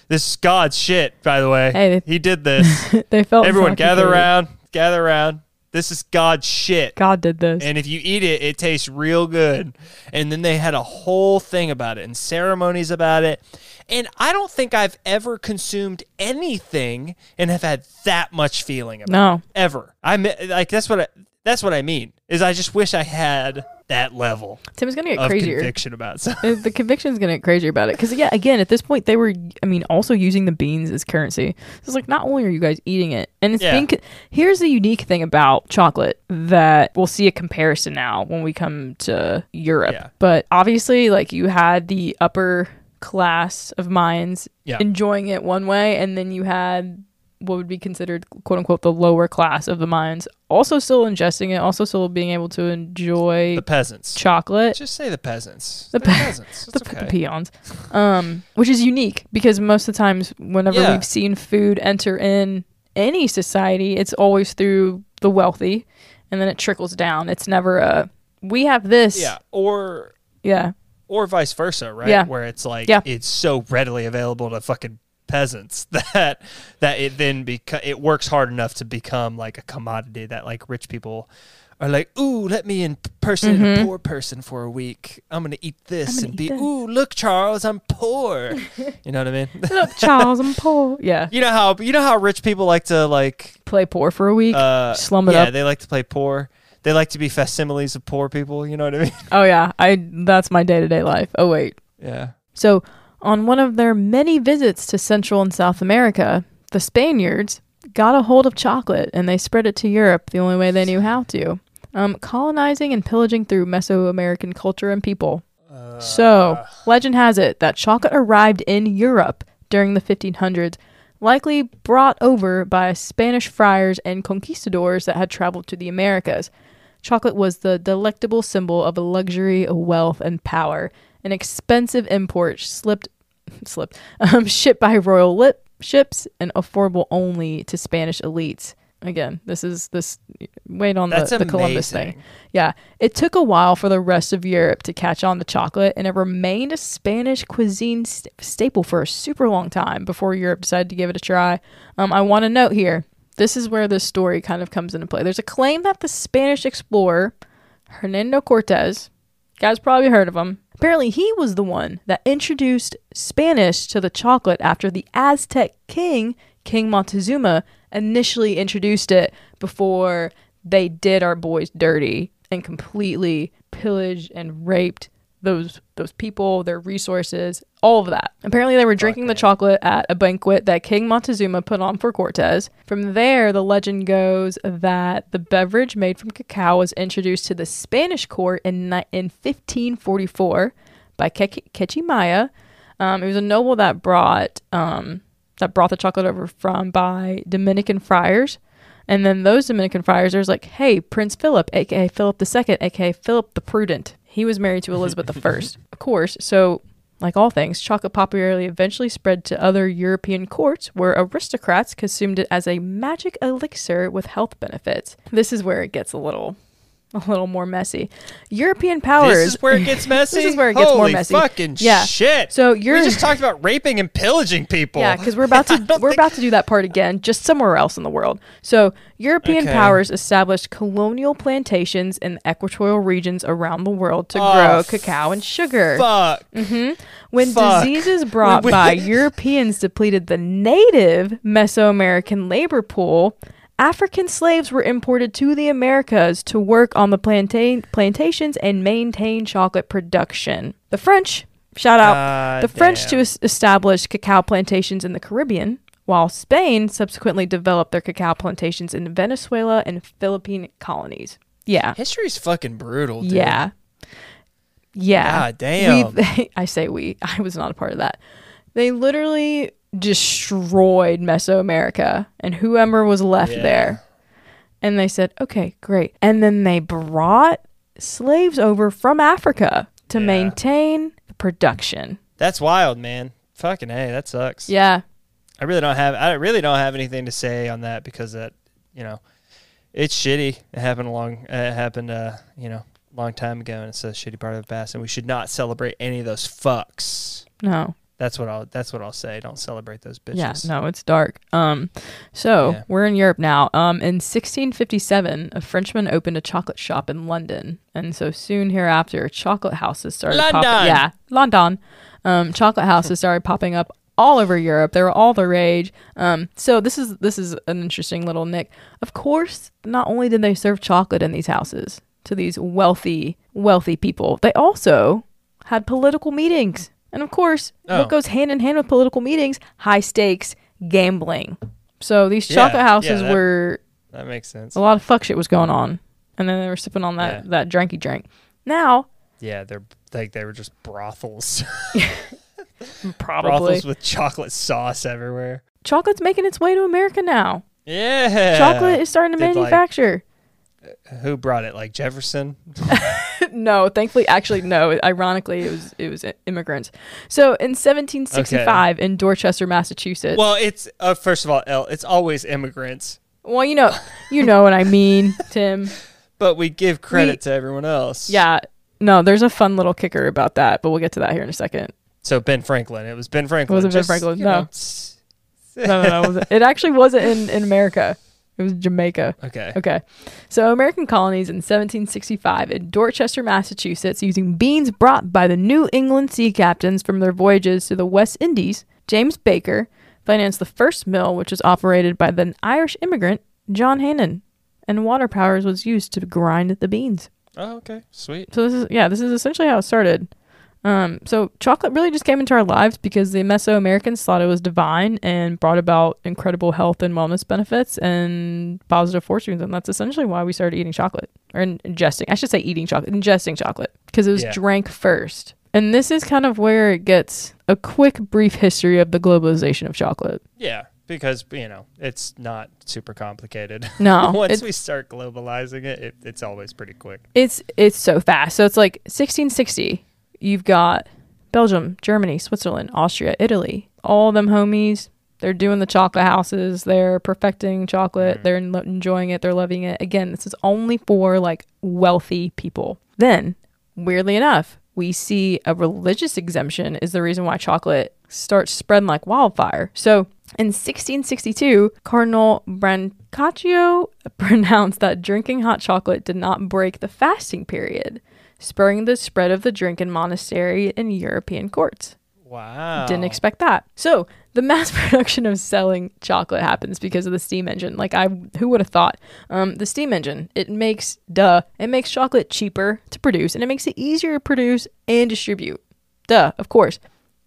This is god's shit by the way. Hey, he did this. they felt Everyone gather around, gather around. This is God's shit. God did this. And if you eat it, it tastes real good. And then they had a whole thing about it and ceremonies about it. And I don't think I've ever consumed anything and have had that much feeling about no, it ever. I like that's what I, that's what I mean. Is I just wish I had that level Tim's gonna get crazier. conviction about something. Uh, the conviction's gonna get crazier about it because yeah again at this point they were i mean also using the beans as currency so it's like not only are you guys eating it and it's Yeah. being here's the unique thing about chocolate that we'll see a comparison now when we come to europe Yeah. but obviously like you had the upper class of minds Yeah. enjoying it one way and then you had what would be considered quote unquote the lower class of the Mayans also still ingesting it also still being able to enjoy The peasants. chocolate Just say the peasants. The pe- peasants. the, It's the okay. peons, um, which is unique because most of the times, whenever Yeah. we've seen food enter in any society, it's always through the wealthy, and then it trickles down. It's never a we have this, Yeah. Or yeah, or vice versa, right? Yeah. Where it's like Yeah. it's so readily available to fucking peasants that that it then beca- it works hard enough to become like a commodity that like rich people are like, ooh, let me impersonate a Mhm. poor person for a week. I'm gonna eat this gonna and eat be, this." ooh, look, Charles, I'm poor. you know what I mean? Look, Charles, I'm poor. Yeah, you know how you know how rich people like to like play poor for a week. uh, slum it yeah, up. they like to play poor. They like to be facsimiles of poor people. You know what I mean? Oh yeah, I that's my day to day life. Oh wait. Yeah. So on one of their many visits to Central and South America, the Spaniards got a hold of chocolate and they spread it to Europe the only way they knew how to. Um, colonizing and pillaging through Mesoamerican culture and people. so, legend has it that chocolate arrived in Europe during the 1500s, likely brought over by Spanish friars and conquistadors that had traveled to the Americas. Chocolate was the delectable symbol of luxury, wealth, and power. An expensive import slipped, slipped, um, shipped by royal lip ships and affordable only to Spanish elites. Again, this is this. Wait on That's the, the Columbus thing. Yeah, it took a while for the rest of Europe to catch on to chocolate, and it remained a Spanish cuisine st- staple for a super long time before Europe decided to give it a try. Um, I want to note here this is where this story kind of comes into play. There's a claim that the Spanish explorer Hernando Cortez, guys probably heard of him. Apparently, he was the one that introduced Spanish to the chocolate after the Aztec king, King Montezuma, initially introduced it before they did our boys dirty and completely pillaged and raped those those people, their resources, all of that. Apparently, they were drinking the chocolate at a banquet that King Montezuma put on for Cortez. From there, the legend goes that the beverage made from cacao was introduced to the Spanish court in ni- in 1544 by Ke- Kekchi Maya. Um, it was a noble that brought um, that brought the chocolate over from by Dominican friars. And then those Dominican friars, there's like, hey, Prince Philip, aka Philip II, aka Philip the Prudent. He was married to Elizabeth I, of course. So, like all things, chocolate popularity eventually spread to other European courts where aristocrats consumed it as a magic elixir with health benefits. This is where it gets a little a little more messy. European powers This is where it gets messy. This is where it gets more Holy messy. Fucking Yeah. shit. So you're- just talked about raping and pillaging people. Yeah, because we're about to we're about to do that part again, just somewhere else in the world. So European Okay. powers established colonial plantations in equatorial regions around the world to Oh, grow cacao and sugar. Fuck. Mm-hmm. when fuck. diseases brought we- by Europeans depleted the native Mesoamerican labor pool, African slaves were imported to the Americas to work on the planta- plantations and maintain chocolate production. The French, shout out, God the French to es- establish cacao plantations in the Caribbean, while Spain subsequently developed their cacao plantations in Venezuela and Philippine colonies. Yeah. History's fucking brutal, dude. Yeah. Yeah. God damn. We, I say we. I was not a part of that. They literally destroyed Mesoamerica and whoever was left Yeah. there. And they said, okay, great. And then they brought slaves over from Africa to Yeah. maintain the production. That's wild, man. Fucking hey, that sucks. Yeah. I really don't have I really don't have anything to say on that because that you know it's shitty. It happened a long it happened uh you know long time ago and it's a shitty part of the past and we should not celebrate any of those fucks. No. That's what I'll that's what I'll say. Don't celebrate those bitches. Yeah, no, it's dark. Um, so Yeah. we're in Europe now. Um, in 1657, a Frenchman opened a chocolate shop in London, and so soon hereafter, chocolate houses started. popping- London! yeah, London. Um, chocolate houses started popping up all over Europe. They were all the rage. Um, so this is this is an interesting little nick. Of course, not only did they serve chocolate in these houses to these wealthy wealthy people, they also had political meetings. And of course, Oh. what goes hand in hand with political meetings? High stakes gambling. So these chocolate yeah, houses that- were That makes sense. a lot of fuck shit was going on, and then they were sipping on that Yeah. that drinky drink. Now, Yeah, they're like they were just brothels. probably brothels with chocolate sauce everywhere. chocolate's making its way to America now. Yeah. Chocolate is starting to Did, like- manufacture. Uh, who brought it? Like Jefferson? no, thankfully, actually, no. Ironically, it was it was immigrants. So in 1765 in Dorchester, Massachusetts. Well, it's uh, first of all, El, it's always immigrants, well, you know, you know what I mean, Tim. but we give credit We- to everyone else. Yeah. No, there's a fun little kicker about that, but we'll get to that here in a second. So Ben Franklin. It was Ben Franklin. Was it Ben Franklin? No. No, no, no. It, it actually wasn't in, in America. It was Jamaica. Okay. Okay. So, American colonies in 1765 in Dorchester, Massachusetts, using beans brought by the New England sea captains from their voyages to the West Indies, James Baker financed the first mill, which was operated by the Irish immigrant John Hannon. and water powers was used to grind the beans. Oh, okay, sweet. So this is yeah, this is essentially how it started. Um, so chocolate really just came into our lives because the Mesoamericans thought it was divine and brought about incredible health and wellness benefits and positive fortunes, and that's essentially why we started eating chocolate or ingesting. I should say eating chocolate, ingesting chocolate because it was Yeah. drank first. And this is kind of where it gets a quick, brief history of the globalization of chocolate. Yeah, because you know it's not super complicated. No, Once we start globalizing it, it, it's always pretty quick. It's it's so fast. So it's like 1660. You've got Belgium, Germany, Switzerland, Austria, Italy. All them homies. They're doing the chocolate houses. They're perfecting chocolate. Mm. They're en- enjoying it. They're loving it. Again, this is only for like wealthy people. Then, weirdly enough, we see a religious exemption is the reason why chocolate starts spreading like wildfire. So in 1662, Cardinal Brancaccio pronounced that drinking hot chocolate did not break the fasting period, spurring the spread of the drink in monastery and European courts. Wow. Didn't expect that. So the mass production of selling chocolate happens because of the steam engine. Like I, who would have thought? Um, the steam engine. It makes duh. It makes chocolate cheaper to produce, and it makes it easier to produce and distribute. Duh. Of course.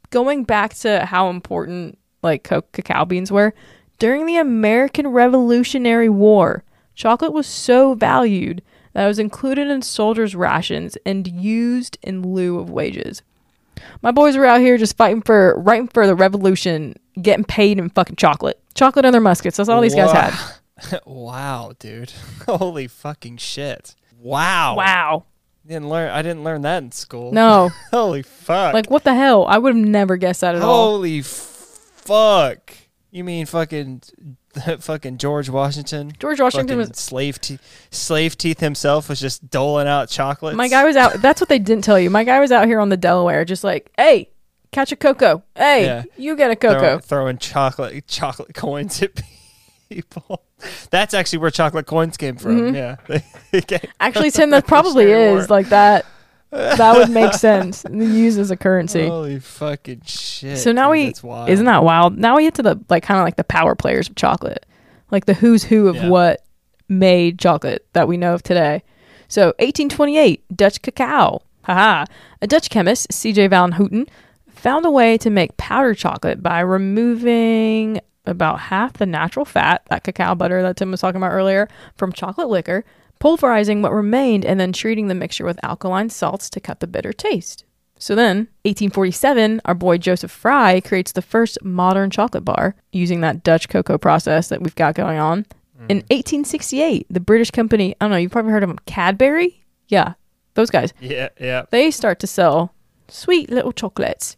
Going back to how important like co- cacao beans were during the American Revolutionary War, chocolate was so valued that was included in soldiers' rations and used in lieu of wages. My boys were out here just fighting for right for the revolution, getting paid in fucking chocolate. Chocolate and their muskets. That's all these guys had. had. wow, dude. Holy fucking shit. Wow. Wow. Didn't learn. I didn't learn that in school. No. Holy fuck. like what the hell? I would have never guessed that at all. Holy fuck. You mean fucking fucking George Washington? George Washington was slave teeth. Slave teeth himself was just doling out chocolates. my guy was out that's what they didn't tell you. My guy was out here on the Delaware just like, "Hey, catch a cocoa. Hey, Yeah. you get a Throw- cocoa." throwing chocolate chocolate coins at people. That's actually where chocolate coins came from. Yeah. Mm-hmm. Actually, Tim, that probably is War. like that. That would make sense. Used as a currency. Holy fucking shit. So now dude, we that's wild. isn't that wild? Now we get to the like kind of like the power players of chocolate, like the who's who of Yeah. what made chocolate that we know of today. So 1828, Dutch cacao. Haha. A Dutch chemist, C.J. Van Houten, found a way to make powdered chocolate by removing about half the natural fat, that cacao butter that Tim was talking about earlier, from chocolate liquor, pulverizing what remained, and then treating the mixture with alkaline salts to cut the bitter taste. So then, 1847, our boy Joseph Fry creates the first modern chocolate bar using that Dutch cocoa process that we've got going on. In mm. 1868, the British company, I don't know, you've probably heard of them, Cadbury? Yeah, those guys. Yeah, yeah. They start to sell sweet little chocolates.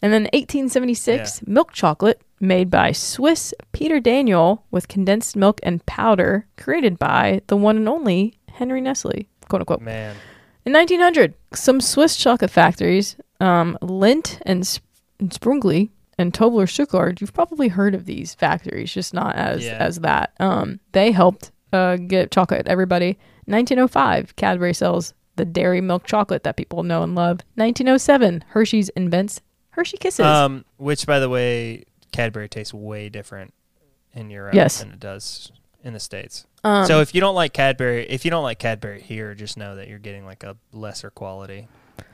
And then 1876, milk chocolate made by Swiss Peter Daniel with condensed milk and powder created by the one and only Henry Nestle, quote unquote. Man. In 1900, some Swiss chocolate factories, um, Lindt and, Sp- and Sprungli and Tobler Stuttgart, you've probably heard of these factories, just not as Yeah. as that. Um, they helped uh, get chocolate. Everybody. 1905, Cadbury sells the dairy milk chocolate that people know and love. 1907, Hershey's invents Hershey Kisses. Um, which, by the way, Cadbury tastes way different in Europe Yes. than it does in the states. Um, so if you don't like Cadbury, if you don't like Cadbury here, just know that you're getting like a lesser quality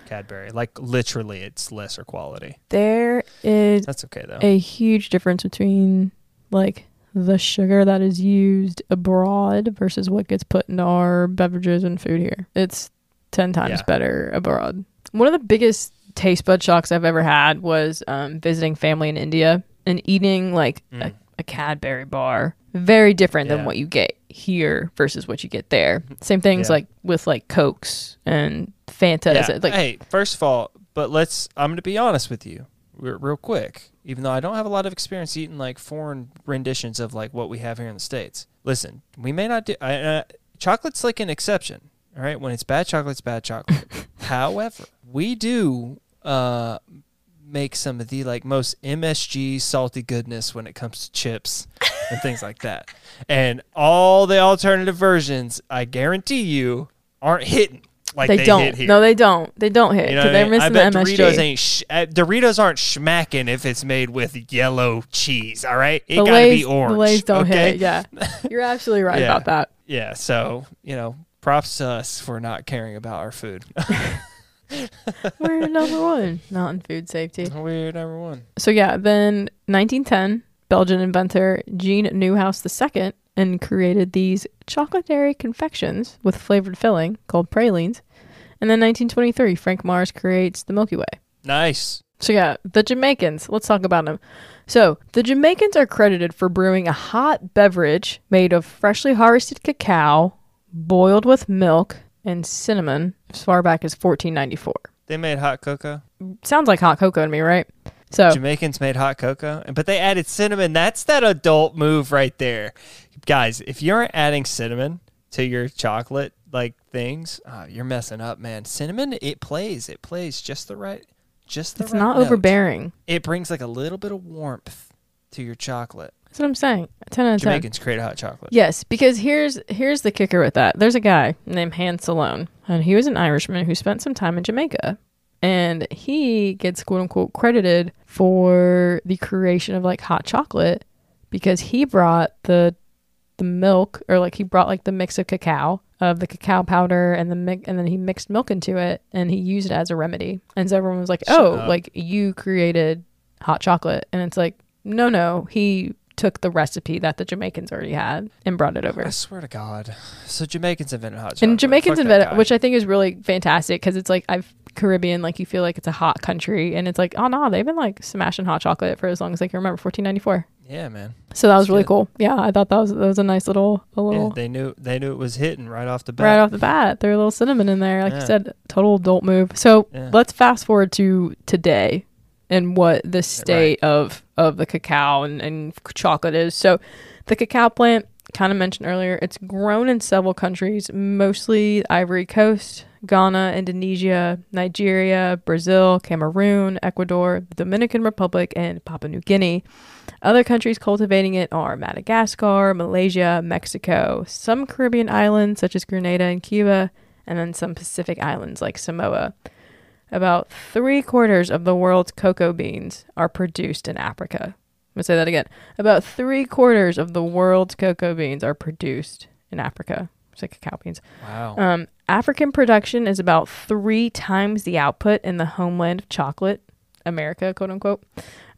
Cadbury. Like literally, it's lesser quality. there is That's okay though. a huge difference between like the sugar that is used abroad versus what gets put in our beverages and food here. It's 10 times Yeah. better abroad. One of the biggest taste bud shocks I've ever had was um, visiting family in India and eating like a, a Cadbury bar. Very different than Mm. What you get here versus what you get there. Same things Yeah. like with like Cokes and Fanta. yeah. Like, hey, first of all, but let's. I'm gonna be honest with you, real, real quick. Even though I don't have a lot of experience eating like foreign renditions of like what we have here in the states. Listen, we may not do. I, uh, chocolate's like an exception. All right, when it's bad chocolate, it's bad chocolate. However, we do uh, make some of the like most MSG salty goodness when it comes to chips and things like that. And all the alternative versions, I guarantee you, aren't hitting. like they, they, don't. hit here. No, they don't. They don't hit You know because what I they're mean? missing I bet the MSG. Doritos ain't sh- uh, Doritos aren't smacking if it's made with yellow cheese. All right, it the gotta Lays, be orange. The Lays don't okay? hit. Yeah, you're absolutely right Yeah. about that. Yeah, so you know, props to us for not caring about our food. We're number one, not in food safety. We're number one. So yeah, then 1910, Belgian inventor Jean Neuhaus II and created these chocolate dairy confections with flavored filling called pralines. And then 1923, Frank Mars creates the Milky Way. Nice. So yeah, the Jamaicans. Let's talk about them. So the Jamaicans are credited for brewing a hot beverage made of freshly harvested cacao, boiled with milk and cinnamon as far back as 1494. They made hot cocoa. Sounds like hot cocoa to me, right? So Jamaicans made hot cocoa, but they added cinnamon. That's that adult move right there, guys. If you're adding cinnamon to your chocolate like things, uh, you're messing up, man. Cinnamon, it plays. It plays just the right, just the it's right not note. overbearing. It brings like a little bit of warmth to your chocolate. That's what I'm saying. 10 out of 10. Jamaicans create hot chocolate. Yes, because here's here's the kicker with that. There's a guy named Hans Sloane, and he was an Irishman who spent some time in Jamaica. And he gets quote unquote credited for the creation of like hot chocolate because he brought the the milk or like he brought like the mix of cacao of the cacao powder and the mi- and then he mixed milk into it and he used it as a remedy. And so everyone was like, Shut "Oh, up. like you created hot chocolate." And it's like, "No, no, he took the recipe that the Jamaicans already had and brought it over." I swear to God. So Jamaicans invented hot chocolate. And Jamaicans Fuck that invented, guy. which I think is really fantastic because it's like I've Caribbean, like you feel like it's a hot country, and it's like, oh no, they've been like smashing hot chocolate for as long as I can remember, 1494. yeah, man. So that was That's really good. cool. Yeah, I thought that was that was a nice little a Yeah, little they knew they knew it was hitting right off the bat. right off the bat. There a little cinnamon in there, like Yeah. you said, total adult move. So Yeah. let's fast forward to today and what the state of of the cacao and, and chocolate is. So the cacao plant, kind of mentioned earlier, it's grown in several countries, mostly Ivory Coast, Ghana, Indonesia, Nigeria, Brazil, Cameroon, Ecuador, the Dominican Republic, and Papua New Guinea. Other countries cultivating it are Madagascar, Malaysia, Mexico, some Caribbean islands such as Grenada and Cuba, and then some Pacific islands like Samoa. About three quarters of the world's cocoa beans are produced in Africa. I'm going to say that again. About three quarters of the world's cocoa beans are produced in Africa. It's like cacao beans. Wow. Um, African production is about three times the output in the homeland of chocolate, America, quote unquote.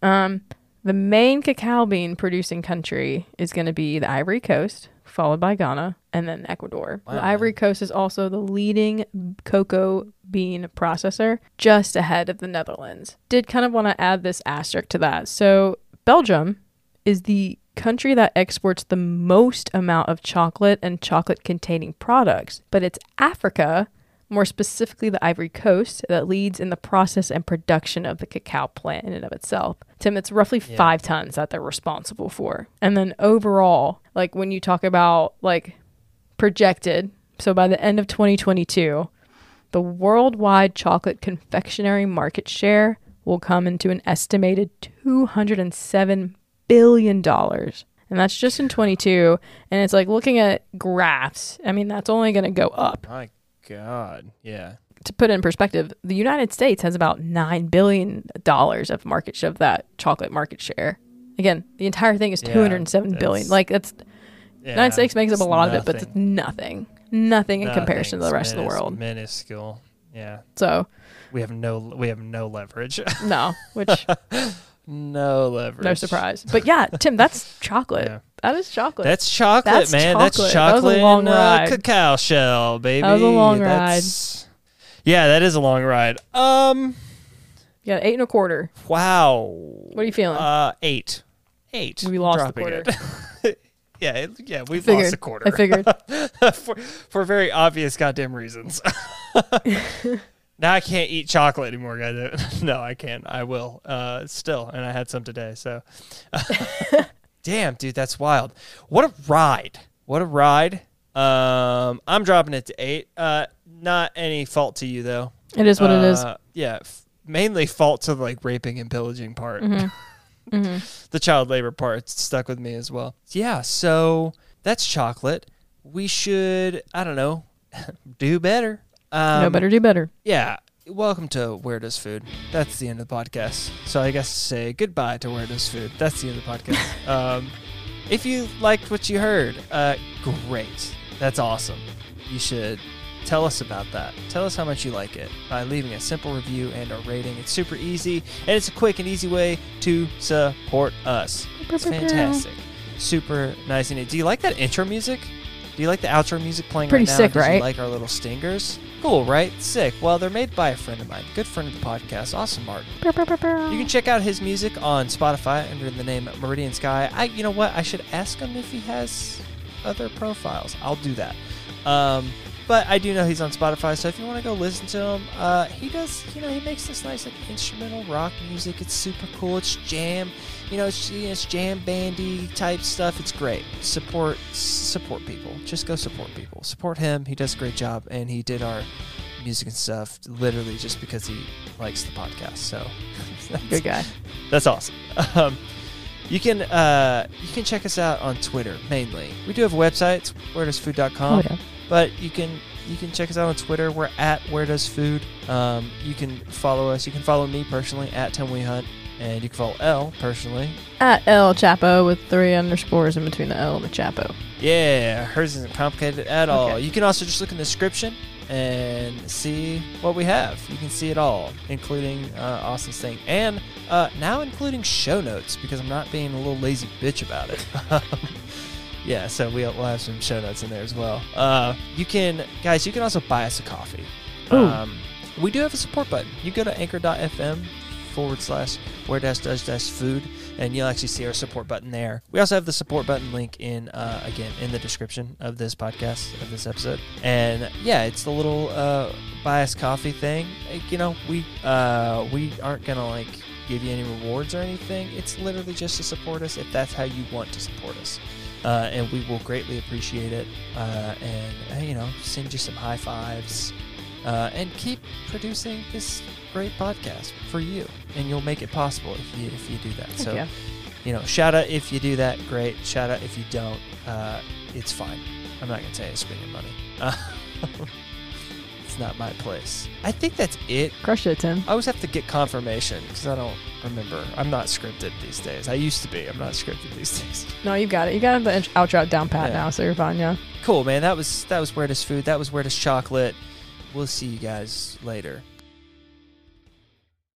Um, the main cacao bean producing country is going to be the Ivory Coast, followed by Ghana, and then Ecuador. Wow, the. Ivory Coast is also the leading cocoa bean processor, just ahead of the Netherlands. Did kind of want to add this asterisk to that. So, Belgium is the country that exports the most amount of chocolate and chocolate containing products, but it's Africa, more specifically the Ivory Coast, that leads in the process and production of the cacao plant in and of itself. Tim, it's roughly Yeah. five tons that they're responsible for. And then overall, like when you talk about like projected, so by the end of 2022, the worldwide chocolate confectionery market share will come into an estimated 207 billion dollars. And that's just in 22 and it's like looking at graphs. I mean, that's only going to go up. My God. Yeah. To put it in perspective, the United States has about 9 billion dollars of market share of that chocolate market share. Again, the entire thing is Yeah, 207 billion. Like that's yeah. United States makes up a lot of it, but it's nothing. nothing. Nothing in Nothing. comparison to the rest of the world. Minuscule. Yeah. So, We have no we have no leverage. no, which no leverage. no surprise. But yeah, Tim, that's chocolate. Yeah. That is chocolate. That's chocolate, That's man. chocolate. That's That was a chocolate long and uh, ride. cacao shell, baby. That was a long That's- Yeah, that is a long ride. Um, yeah, eight and a quarter. wow. What are you feeling? Uh, eight. Eight. We lost the Dropping quarter. yeah, it, yeah, we've figured. lost a quarter. I figured. for, for very obvious goddamn reasons. now I can't eat chocolate anymore, guys. no, I can't. I will uh, still, and I had some today. So, damn, dude, that's wild. What a ride! What a ride! Um, I'm dropping it to eight. Uh, not any fault to you though. It is what it is. Uh, Yeah, f- mainly fault to the like raping and pillaging part. Mm-hmm. The child labor part stuck with me as well. Yeah, so that's chocolate. We should, I don't know, do better. Um, no better, do better. Yeah. Welcome to Where Does Food. That's the end of the podcast. So I guess say goodbye to Where Does Food. That's the end of the podcast. um, if you liked what you heard, uh, great. That's awesome. You should tell us about that. Tell us how much you like it by leaving a simple review and a rating. It's super easy, and it's a quick and easy way to support us. It's fantastic. Super nice and neat. Do you like that intro music? Do you like the outro music playing Pretty right now? sick, Does you right? like our little stingers? Cool, right? Sick. Well, they're made by a friend of mine, good friend of the podcast, Austin Martin. You can check out his music on Spotify under the name Meridian Sky. I, you know what? I should ask him if he has other profiles. I'll do that. Um, but I do know he's on Spotify, so if you want to go listen to him, uh, he does. You know, he makes this nice like instrumental rock music. It's super cool. It's jam. You know, it's, you know, it's jam bandy type stuff. It's great. Support support people. Just go support people. Support him. He does a great job, and he did our music and stuff literally just because he likes the podcast. So that's- Good guy. that's awesome. Um, you can uh, you can check us out on Twitter mainly. We do have a website, it's wheredoesfood.com. Oh, yeah. But you can you can check us out on Twitter. We're at Where Does Food. Um, you can follow us. You can follow me personally at Tim We Hunt, and you can follow L personally. At L Chapo with three underscores in between the L and the Chapo. Yeah, hers isn't complicated at all. Okay. You can also just look in the description and see what we have. You can see it all, including uh, Austin's thing, and uh, now including show notes because I'm not being a little lazy bitch about it. yeah, so we'll, we'll have some show notes in there as well. Uh, you can, guys, you can also buy us a coffee. Um, we do have a support button. You go to anchor.fm forward slash where dash does dash food and you'll actually see our support button there. We also have the support button link in uh, again in the description of this podcast of this episode. And yeah, it's the little uh, bias coffee thing. Like, You know, we uh, we aren't gonna like give you any rewards or anything. It's literally just to support us if that's how you want to support us. Uh, and we will greatly appreciate it. Uh, and uh, you know, send you some high fives, uh, and keep producing this great podcast for you. And you'll make it possible if you if you do that. So yeah. you know, shout out if you do that, great. Shout out if you don't, uh, it's fine. I'm not gonna say I spend your money. It's not my place. I think that's it. Crush it, Tim. I always have to get confirmation because I don't remember. I'm not scripted these days. I used to be. I'm not scripted these days. No, you got it. You got the outro down pat Yeah. now, so you're fine, yeah. Cool, man. That was that was Where Does Food. That was Where Does Chocolate. We'll see you guys later.